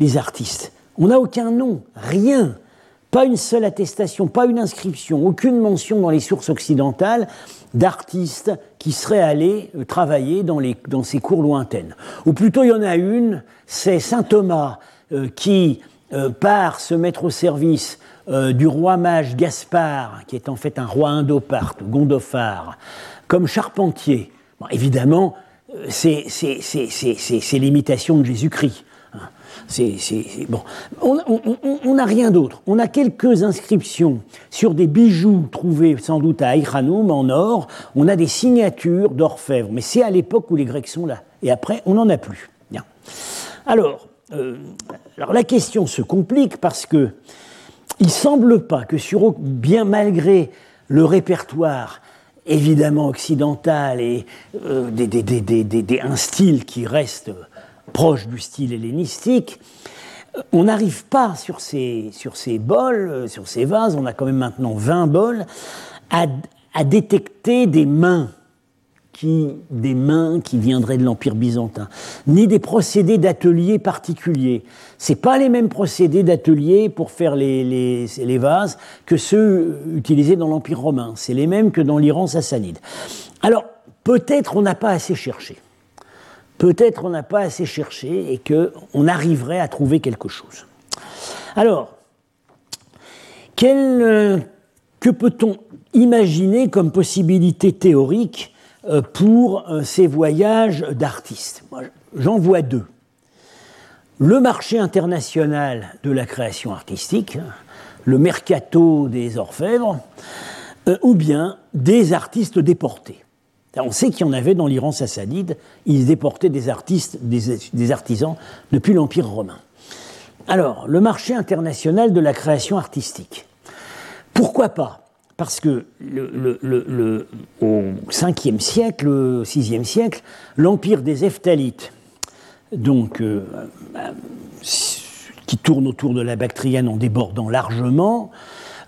les artistes, on n'a aucun nom, rien, pas une seule attestation, pas une inscription, aucune mention dans les sources occidentales d'artistes qui seraient allés euh, travailler dans, ces cours lointaines. Ou plutôt il y en a une, c'est Saint Thomas qui part se mettre au service du roi mage Gaspard, qui est en fait un roi indoparte, Gondophar, comme charpentier. évidemment, c'est l'imitation de Jésus-Christ. Bon. On n'a rien d'autre. On a quelques inscriptions sur des bijoux trouvés sans doute à Aïranoum en or. On a des signatures d'orfèvres, mais c'est à l'époque où les Grecs sont là. Et après, on n'en a plus. Bien. Alors, euh, alors, la question se complique parce que il semble pas que sur bien malgré le répertoire évidemment occidental et euh, des, un style qui reste proche du style hellénistique, on n'arrive pas sur ces, sur ces bols, euh, sur ces vases, on a quand même maintenant 20 bols, à, à détecter des mains qui, des mains qui viendraient de l'Empire byzantin, ni des procédés d'atelier particuliers. C'est pas les mêmes procédés d'atelier pour faire les, les, les, vases que ceux utilisés dans l'Empire romain. C'est les mêmes que dans l'Iran sassanide. Alors, peut-être on n'a pas assez cherché. Peut-être on n'a pas assez cherché et qu'on arriverait à trouver quelque chose. Alors, quel, que peut-on imaginer comme possibilité théorique euh, pour euh, ces voyages d'artistes? J'en vois deux. Le marché international de la création artistique, le mercato des orfèvres, euh, ou bien des artistes déportés. On sait qu'il y en avait dans l'Iran sassanide, ils déportaient des artistes, des artisans depuis l'Empire romain. Alors, le marché international de la création artistique. Pourquoi pas? Parce que au 5e siècle, au 6e siècle, l'empire des Eftalites, donc, euh, qui tourne autour de la Bactriane en débordant largement,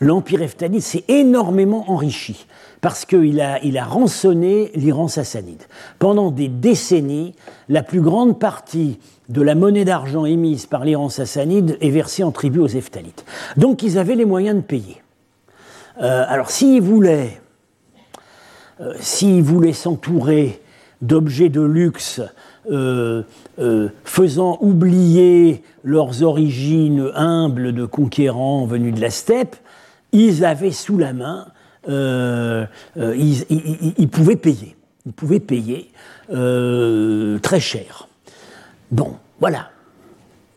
l'empire Eftalite s'est énormément enrichi. Parce qu'il a, il rançonné l'Iran sassanide. Pendant des décennies, la plus grande partie de la monnaie d'argent émise par l'Iran sassanide est versée en tribut aux Eftalites. Donc ils avaient les moyens de payer. Euh, alors s'ils voulaient, euh, s'ils s'entourer d'objets de luxe euh, faisant oublier leurs origines humbles de conquérants venus de la steppe, ils avaient sous la main, ils, pouvaient payer. Ils pouvaient payer très cher. Bon, voilà,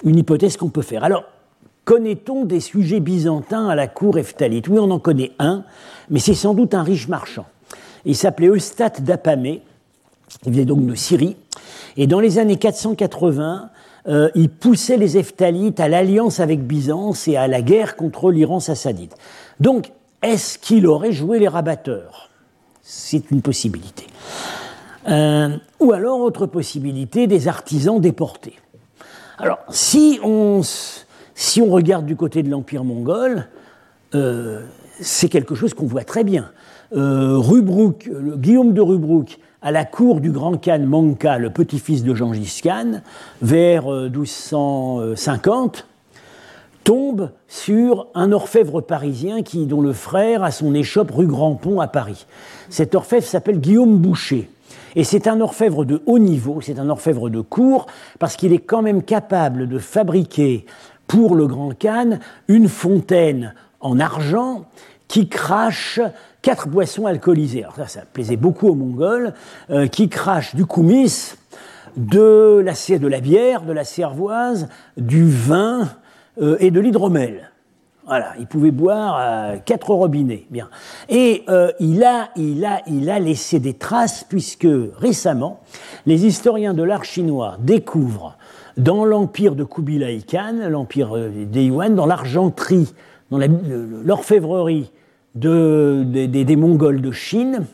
une hypothèse qu'on peut faire. Alors, connaît-on des sujets byzantins à la cour Eftalite Oui, on en connaît un, mais c'est sans doute un riche marchand. Il s'appelait Eustate d'Apamée, il venait donc de Syrie, et dans les années 480, euh, il poussait les Eftalites à l'alliance avec Byzance et à la guerre contre l'Iran sassanide. Donc, est-ce qu'il aurait joué les rabatteurs? C'est une possibilité. Euh, ou alors, autre possibilité, des artisans déportés. Alors, si on, regarde du côté de l'Empire mongol, euh, c'est quelque chose qu'on voit très bien. Euh, Guillaume de Rubrouk, à la cour du grand khan Manka, le petit-fils de Gengis Khan, vers 1250, tombe sur un orfèvre parisien qui, dont le frère a son échoppe rue Grand Pont à Paris. Cet orfèvre s'appelle Guillaume Boucher. Et c'est un orfèvre de haut niveau, c'est un orfèvre de cour, parce qu'il est quand même capable de fabriquer pour le Grand Khan une fontaine en argent qui crache quatre boissons alcoolisées. Alors ça, ça plaisait beaucoup aux Mongols, euh, qui crache du koumis, de la, de la bière, de la cervoise, du vin euh, et de l'hydromel. Voilà, il pouvait boire à quatre robinets. Bien. Et euh, il, a, il, a, il a laissé des traces, puisque récemment, les historiens de l'art chinois découvrent dans l'empire de Kubilai Khan, l'empire euh, des Yuan, dans l'argenterie, dans l'orfèvrerie des Mongols de Chine,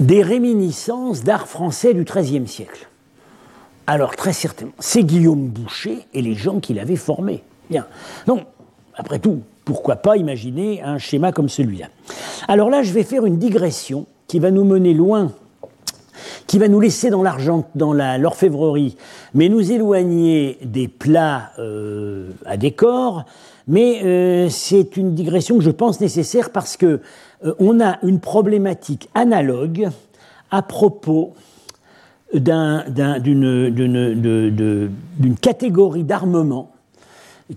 des réminiscences d'art français du XIIIe siècle. Alors, très certainement, c'est Guillaume Boucher et les gens qui l'avaient formé. Bien. Donc, après tout, pourquoi pas imaginer un schéma comme celui-là? Alors là, je vais faire une digression qui va nous mener loin, qui va nous laisser dans l'argent, dans l'orfèvrerie, mais nous éloigner des plats euh, à décor. Mais euh, c'est une digression que je pense nécessaire parce que euh, on a une problématique analogue à propos d'une catégorie d'armement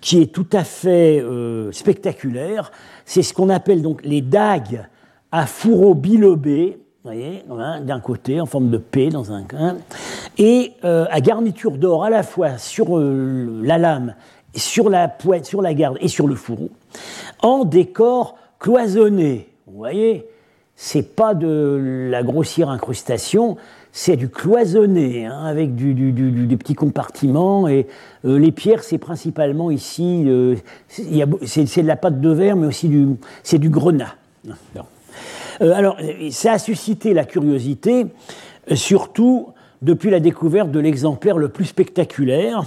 qui est tout à fait euh, spectaculaire. C'est ce qu'on appelle donc les dagues à fourreau bilobé, voyez, d'un côté en forme de P dans un coin, et euh, à garniture d'or à la fois sur euh, la lame, sur la pointe, sur la garde et sur le fourreau, en décor cloisonné. Vous voyez, c'est pas de la grossière incrustation, c'est du cloisonné, hein, avec des petits compartiments. Et euh, les pierres, c'est principalement ici, euh, c'est de la pâte de verre, mais aussi du, c'est du grenat. Euh, alors, ça a suscité la curiosité, surtout depuis la découverte de l'exemplaire le plus spectaculaire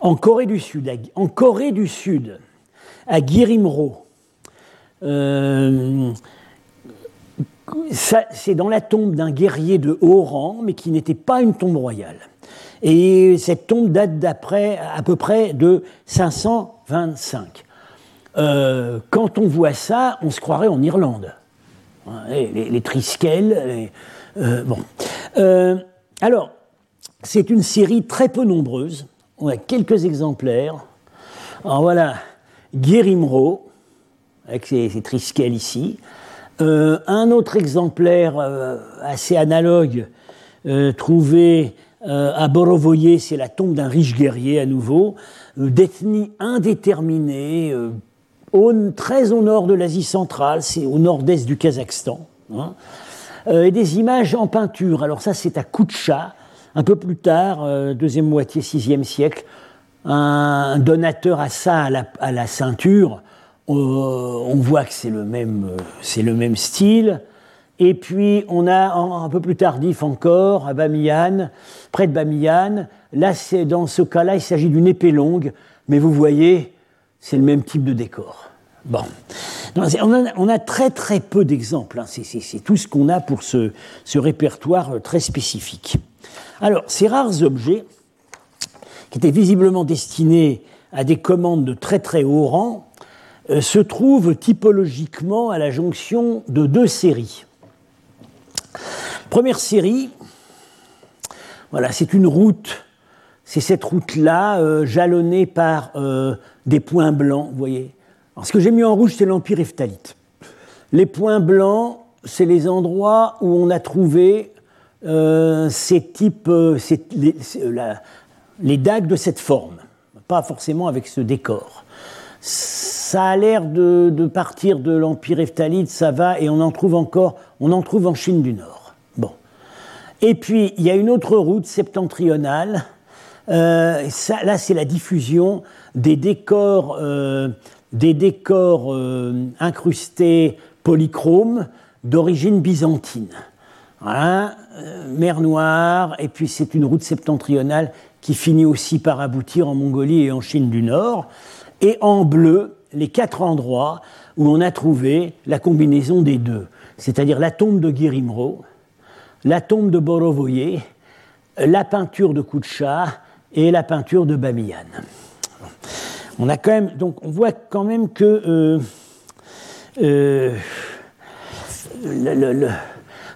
en Corée du Sud. En Corée du Sud, à c'est dans la tombe d'un guerrier de haut rang, mais qui n'était pas une tombe royale. Et cette tombe date d'après à peu près de 525. Euh, quand on voit ça, on se croirait en Irlande. Les, les. Euh, bon. Euh, alors, c'est une série très peu nombreuse. On a quelques exemplaires. Alors voilà, Guérimro, avec ses, ses ici. Euh, un autre exemplaire euh, assez analogue euh, trouvé à Borovoye, c'est la tombe d'un riche guerrier à nouveau, d'ethnie indéterminée, très au nord de l'Asie centrale, c'est au nord-est du Kazakhstan. Hein. et des images en peinture. Alors ça, c'est à Koucha, un peu plus tard, deuxième moitié, sixième siècle, un donateur à ça à la, ceinture on voit que c'est le, même, c'est le même style. Et puis on a un peu plus tardif encore, à Bamiyan, près de Bamiyan. Là, dans ce cas-là, il s'agit d'une épée longue, mais vous voyez, c'est le même type de décor. Bon. On a, très très peu d'exemples. Hein. C'est tout ce qu'on a pour ce, répertoire euh, très spécifique. Alors, ces rares objets, qui étaient visiblement destinés à des commandes de très très haut rang, euh, se trouvent typologiquement à la jonction de deux séries. Première série, voilà, c'est une route, c'est cette route-là, euh, jalonnée par des points blancs, vous voyez, ce que j'ai mis en rouge, c'est l'Empire Ephthalite. Les points blancs, c'est les endroits où on a trouvé euh, ces types, euh, les, dagues de cette forme, pas forcément avec ce décor. Ça a l'air de, partir de l'Empire Ephthalite, ça va, et on en trouve encore, on en trouve en Chine du Nord. Bon. Et puis, il y a une autre route septentrionale. Euh, là, c'est la diffusion des décors des décors euh, incrustés polychromes d'origine byzantine. Euh, mer Noire, et puis c'est une route septentrionale qui finit aussi par aboutir en Mongolie et en Chine du Nord. Et en bleu, les quatre endroits où on a trouvé la combinaison des deux, c'est-à-dire la tombe de Guérimro, la tombe de Borovoye, la peinture de Koucha et la peinture de Bamiyan on a quand même, donc on voit quand même que euh, euh,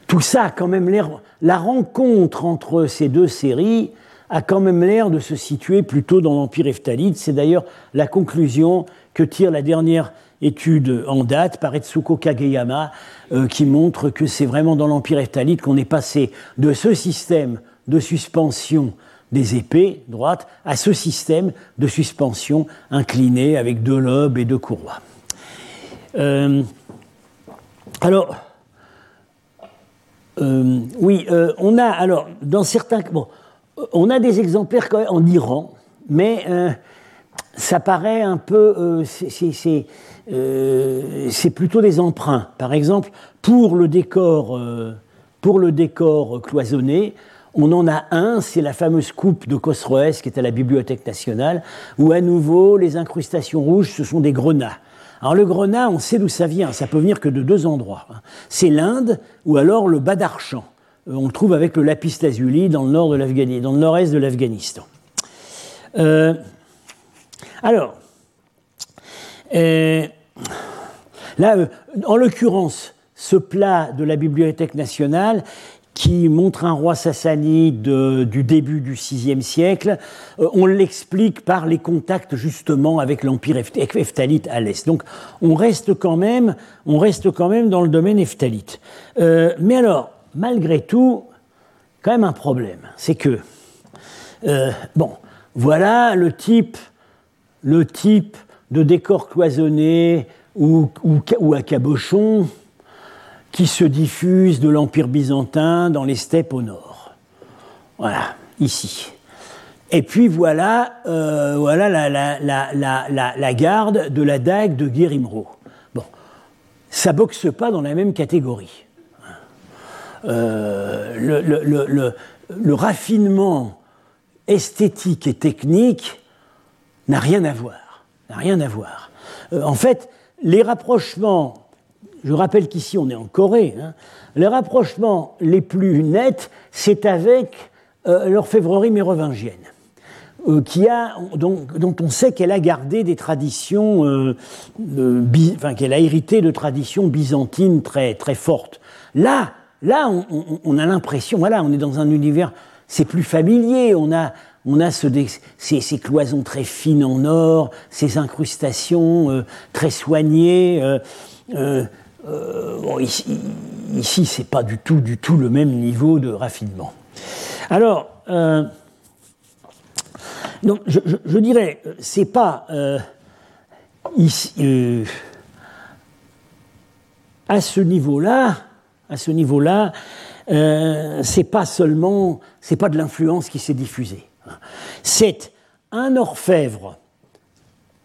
tout ça a quand même l'air, la rencontre entre ces deux séries a quand même l'air de se situer plutôt dans l'Empire Ephthalite. C'est d'ailleurs la conclusion que tire la dernière étude en date par Etsuko Kageyama, euh, qui montre que c'est vraiment dans l'Empire Ephthalite qu'on est passé de ce système de suspension des épées droites à ce système de suspension incliné avec deux lobes et deux courroies. Euh, alors, euh, oui, on a alors dans certains, bon, on a des exemplaires en Iran, mais ça paraît un peu, c'est plutôt des emprunts. Par exemple, pour le décor, pour le décor cloisonné, on en a un, c'est la fameuse coupe de Khosroès qui est à la Bibliothèque nationale, où à nouveau les incrustations rouges, ce sont des grenats. Alors le grenat, on sait d'où ça vient, ça peut venir que de deux endroits. Hein. C'est l'Inde ou alors le Badarchan. Euh, on le trouve avec le lapis lazuli dans le nord de l'Afghanistan, dans le nord-est de l'Afghanistan. Euh, alors, euh, là, en l'occurrence, ce plat de la Bibliothèque nationale, qui montre un roi sassanide du début du VIe siècle. Euh, on l'explique par les contacts justement avec l'empire Ephthalite à l'est. Donc on reste quand même, dans le domaine. Euh, mais alors, malgré tout, quand même un problème, c'est que euh, bon, voilà le type, le type de décor cloisonné ou, à cabochon qui se diffuse de l'Empire byzantin dans les steppes au nord. Voilà, ici. Et puis voilà, euh, la, garde de la dague de Guérimro. Bon, ça boxe pas dans la même catégorie. Euh, le, raffinement esthétique et technique n'a rien à voir. N'a rien à voir. Euh, en fait, les rapprochements je rappelle qu'ici on est en Corée, hein. les rapprochements les plus nets, c'est avec euh, l'orfèvrerie mérovingienne, euh, qui a, dont, on sait qu'elle a gardé des traditions, enfin, qu'elle a hérité de traditions byzantines très, très fortes. Là, là on, a l'impression, voilà, on est dans un univers, c'est plus familier, on a, on a ce, ces, cloisons très fines en or, ces incrustations très soignées. Euh, bon, ici, ici c'est pas du tout, le même niveau de raffinement. Alors, euh, je, dirais, c'est pas euh, ici, à ce niveau-là, à ce niveau-là, c'est pas seulement, c'est pas de l'influence qui s'est diffusée. C'est un orfèvre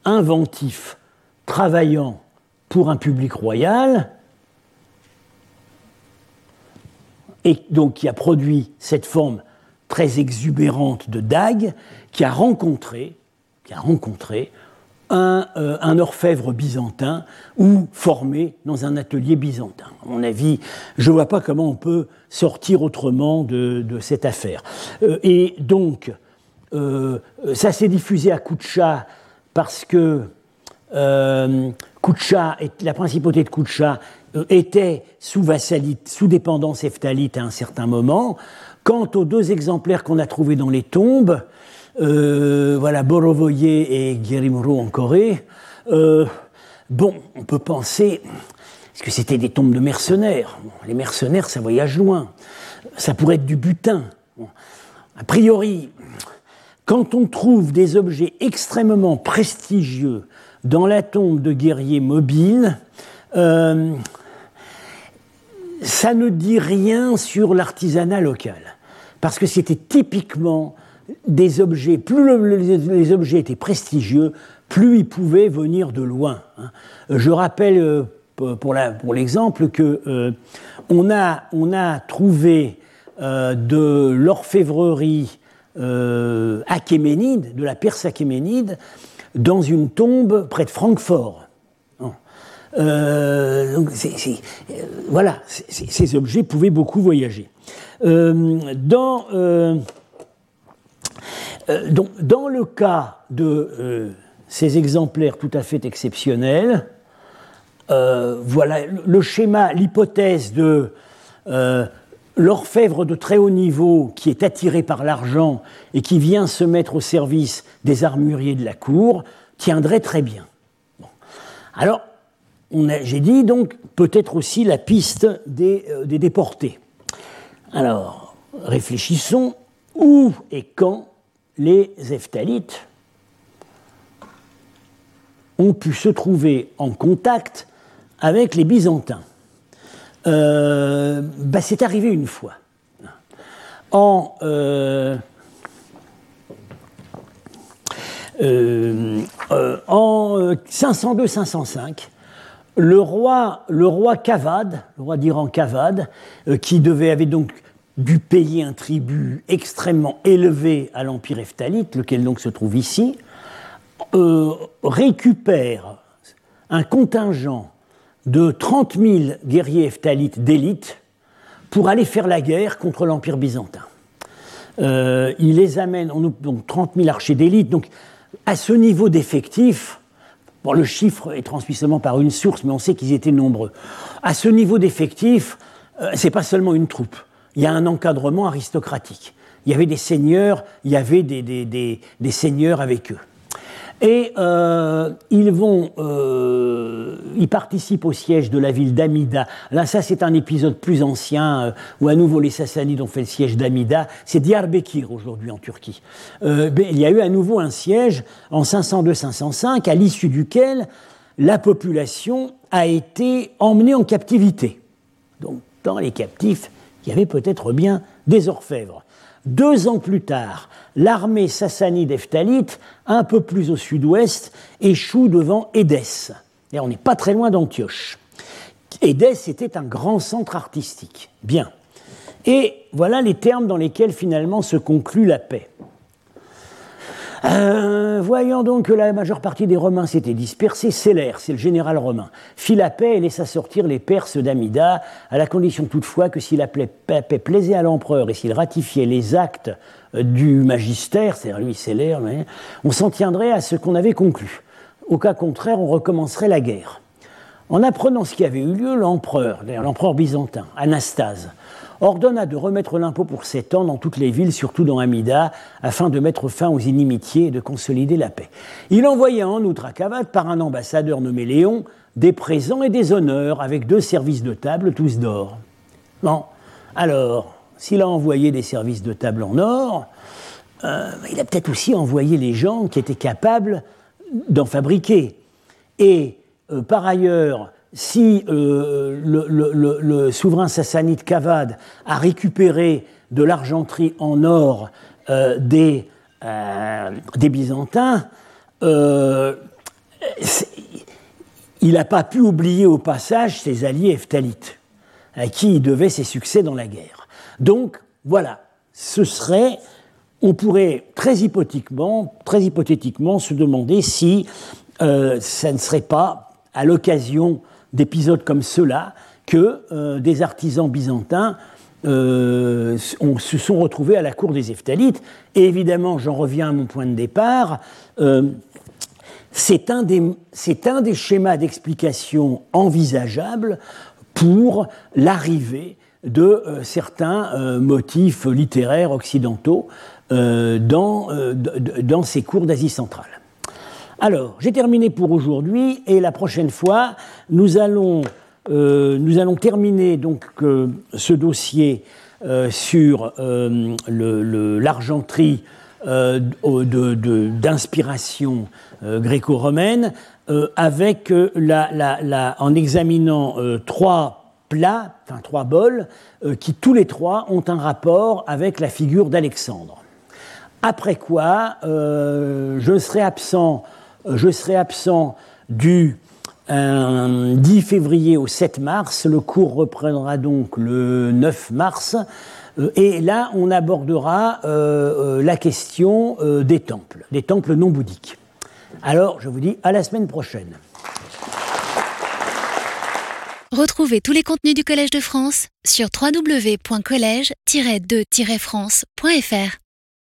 inventif, travaillant, pour un public royal, et donc qui a produit cette forme très exubérante de dague, qui a rencontré, rencontré un, un, orfèvre byzantin ou formé dans un atelier byzantin. À mon avis, je ne vois pas comment on peut sortir autrement de, cette affaire. et donc, ça s'est diffusé à Koucha parce que euh, la principauté de Koucha euh, était sous vassalité, sous dépendance heftalite à un certain moment. Quant aux deux exemplaires qu'on a trouvés dans les tombes, euh, voilà, Borovoye et Guérimoro en Corée, euh, bon, on peut penser, est-ce que c'était des tombes de mercenaires? Les mercenaires, ça voyage loin. Ça pourrait être du butin. A priori, quand on trouve des objets extrêmement prestigieux dans la tombe de guerriers mobiles, euh, ça ne dit rien sur l'artisanat local. Parce que c'était typiquement des objets, plus les objets étaient prestigieux, plus ils pouvaient venir de loin. Hein. Je rappelle euh, pour l'exemple que euh, on, a, on, a, trouvé de l'orfèvrerie achéménide, de la Perse achéménide, dans une tombe près de Francfort. Euh, euh, voilà, ces objets pouvaient beaucoup voyager. Euh, dans le cas de ces exemplaires tout à fait exceptionnels, voilà le schéma, l'hypothèse de l'orfèvre de très haut niveau qui est attiré par l'argent et qui vient se mettre au service des armuriers de la cour tiendrait très bien. Alors, j'ai dit donc peut-être aussi la piste des, euh, des déportés. Alors, réfléchissons où et quand les Eftalites ont pu se trouver en contact avec les Byzantins. Euh, bah, c'est arrivé une fois. En, euh, euh, en 502-505, le roi, le roi Kavad, le roi d'Iran Kavad, qui devait, avait donc dû payer un tribut extrêmement élevé à l'empire Eftalite, lequel donc se trouve ici, récupère un contingent de 30 000 guerriers eftalites d'élite pour aller faire la guerre contre l'Empire byzantin. Euh, il les amène, donc 30 000 archers d'élite, donc à ce niveau d'effectif, bon, le chiffre est transmis seulement par une source, mais on sait qu'ils étaient nombreux. À ce niveau d'effectif, euh, c'est pas seulement une troupe, il y a un encadrement aristocratique. Il y avait des seigneurs, il y avait des seigneurs avec eux. Et euh, ils vont, euh, ils participent au siège de la ville d'Amida. Là, ça, c'est un épisode plus ancien euh, où à nouveau les Sassanides ont fait le siège d'Amida. C'est Diyarbakir aujourd'hui en Turquie. Euh, il y a eu à nouveau un siège en 502-505, à l'issue duquel la population a été emmenée en captivité. Donc, dans les captifs, il y avait peut-être bien des orfèvres. Deux ans plus tard, l'armée sassanide eftalite, un peu plus au sud-ouest, échoue devant Édesse. Et on n'est pas très loin d'Antioche. Édesse était un grand centre artistique. Bien. Et voilà les termes dans lesquels finalement se conclut la paix. Euh, voyant donc que la majeure partie des Romains s'était dispersée, Célère, c'est le général romain, fit la paix et laissa sortir les Perses d'Amida, à la condition toutefois que si la paix plaisait à l'empereur et s'il ratifiait les actes euh, du magistère, c'est-à-dire lui Célère, on s'en tiendrait à ce qu'on avait conclu. Au cas contraire, on recommencerait la guerre. En apprenant ce qui avait eu lieu, l'empereur, l'empereur byzantin, Anastase, ordonna de remettre l'impôt pour sept ans dans toutes les villes, surtout dans Amida, afin de mettre fin aux inimitiés et de consolider la paix. Il envoya en outre à Cavade, par un ambassadeur nommé Léon, des présents et des honneurs, avec deux services de table, tous d'or. Bon, alors, s'il a envoyé des services de table en or, euh, il a peut-être aussi envoyé les gens qui étaient capables d'en fabriquer. Et euh, par ailleurs, si euh, le, souverain sassanide Kavad a récupéré de l'argenterie en or euh, des, euh, des, Byzantins, il n'a pas pu oublier au passage ses alliés eftalites, à qui il devait ses succès dans la guerre. Donc, voilà, ce serait, on pourrait très hypothétiquement, très hypothétiquement se demander si ça ne serait pas à l'occasion d'épisodes comme ceux-là que des artisans byzantins se sont retrouvés à la cour des Eftalites. Et évidemment, j'en reviens à mon point de départ, c'est un, des schémas d'explication envisageables pour l'arrivée de euh, certains euh, motifs littéraires occidentaux euh, dans, ces cours d'Asie centrale. Alors, j'ai terminé pour aujourd'hui et la prochaine fois, nous allons, nous allons terminer donc ce dossier sur l'argenterie d'inspiration gréco-romaine avec la, la, en examinant trois plats, enfin trois bols, euh, qui tous les trois ont un rapport avec la figure d'Alexandre. Après quoi, euh, je serai absent, euh, je serai absent du 10 février au 7 mars. Le cours reprendra donc le 9 mars. Et là, on abordera la question des temples, des temples non bouddhiques. Alors, je vous dis à la semaine prochaine. Retrouvez tous les contenus du Collège de France sur www.colège-2-france.fr.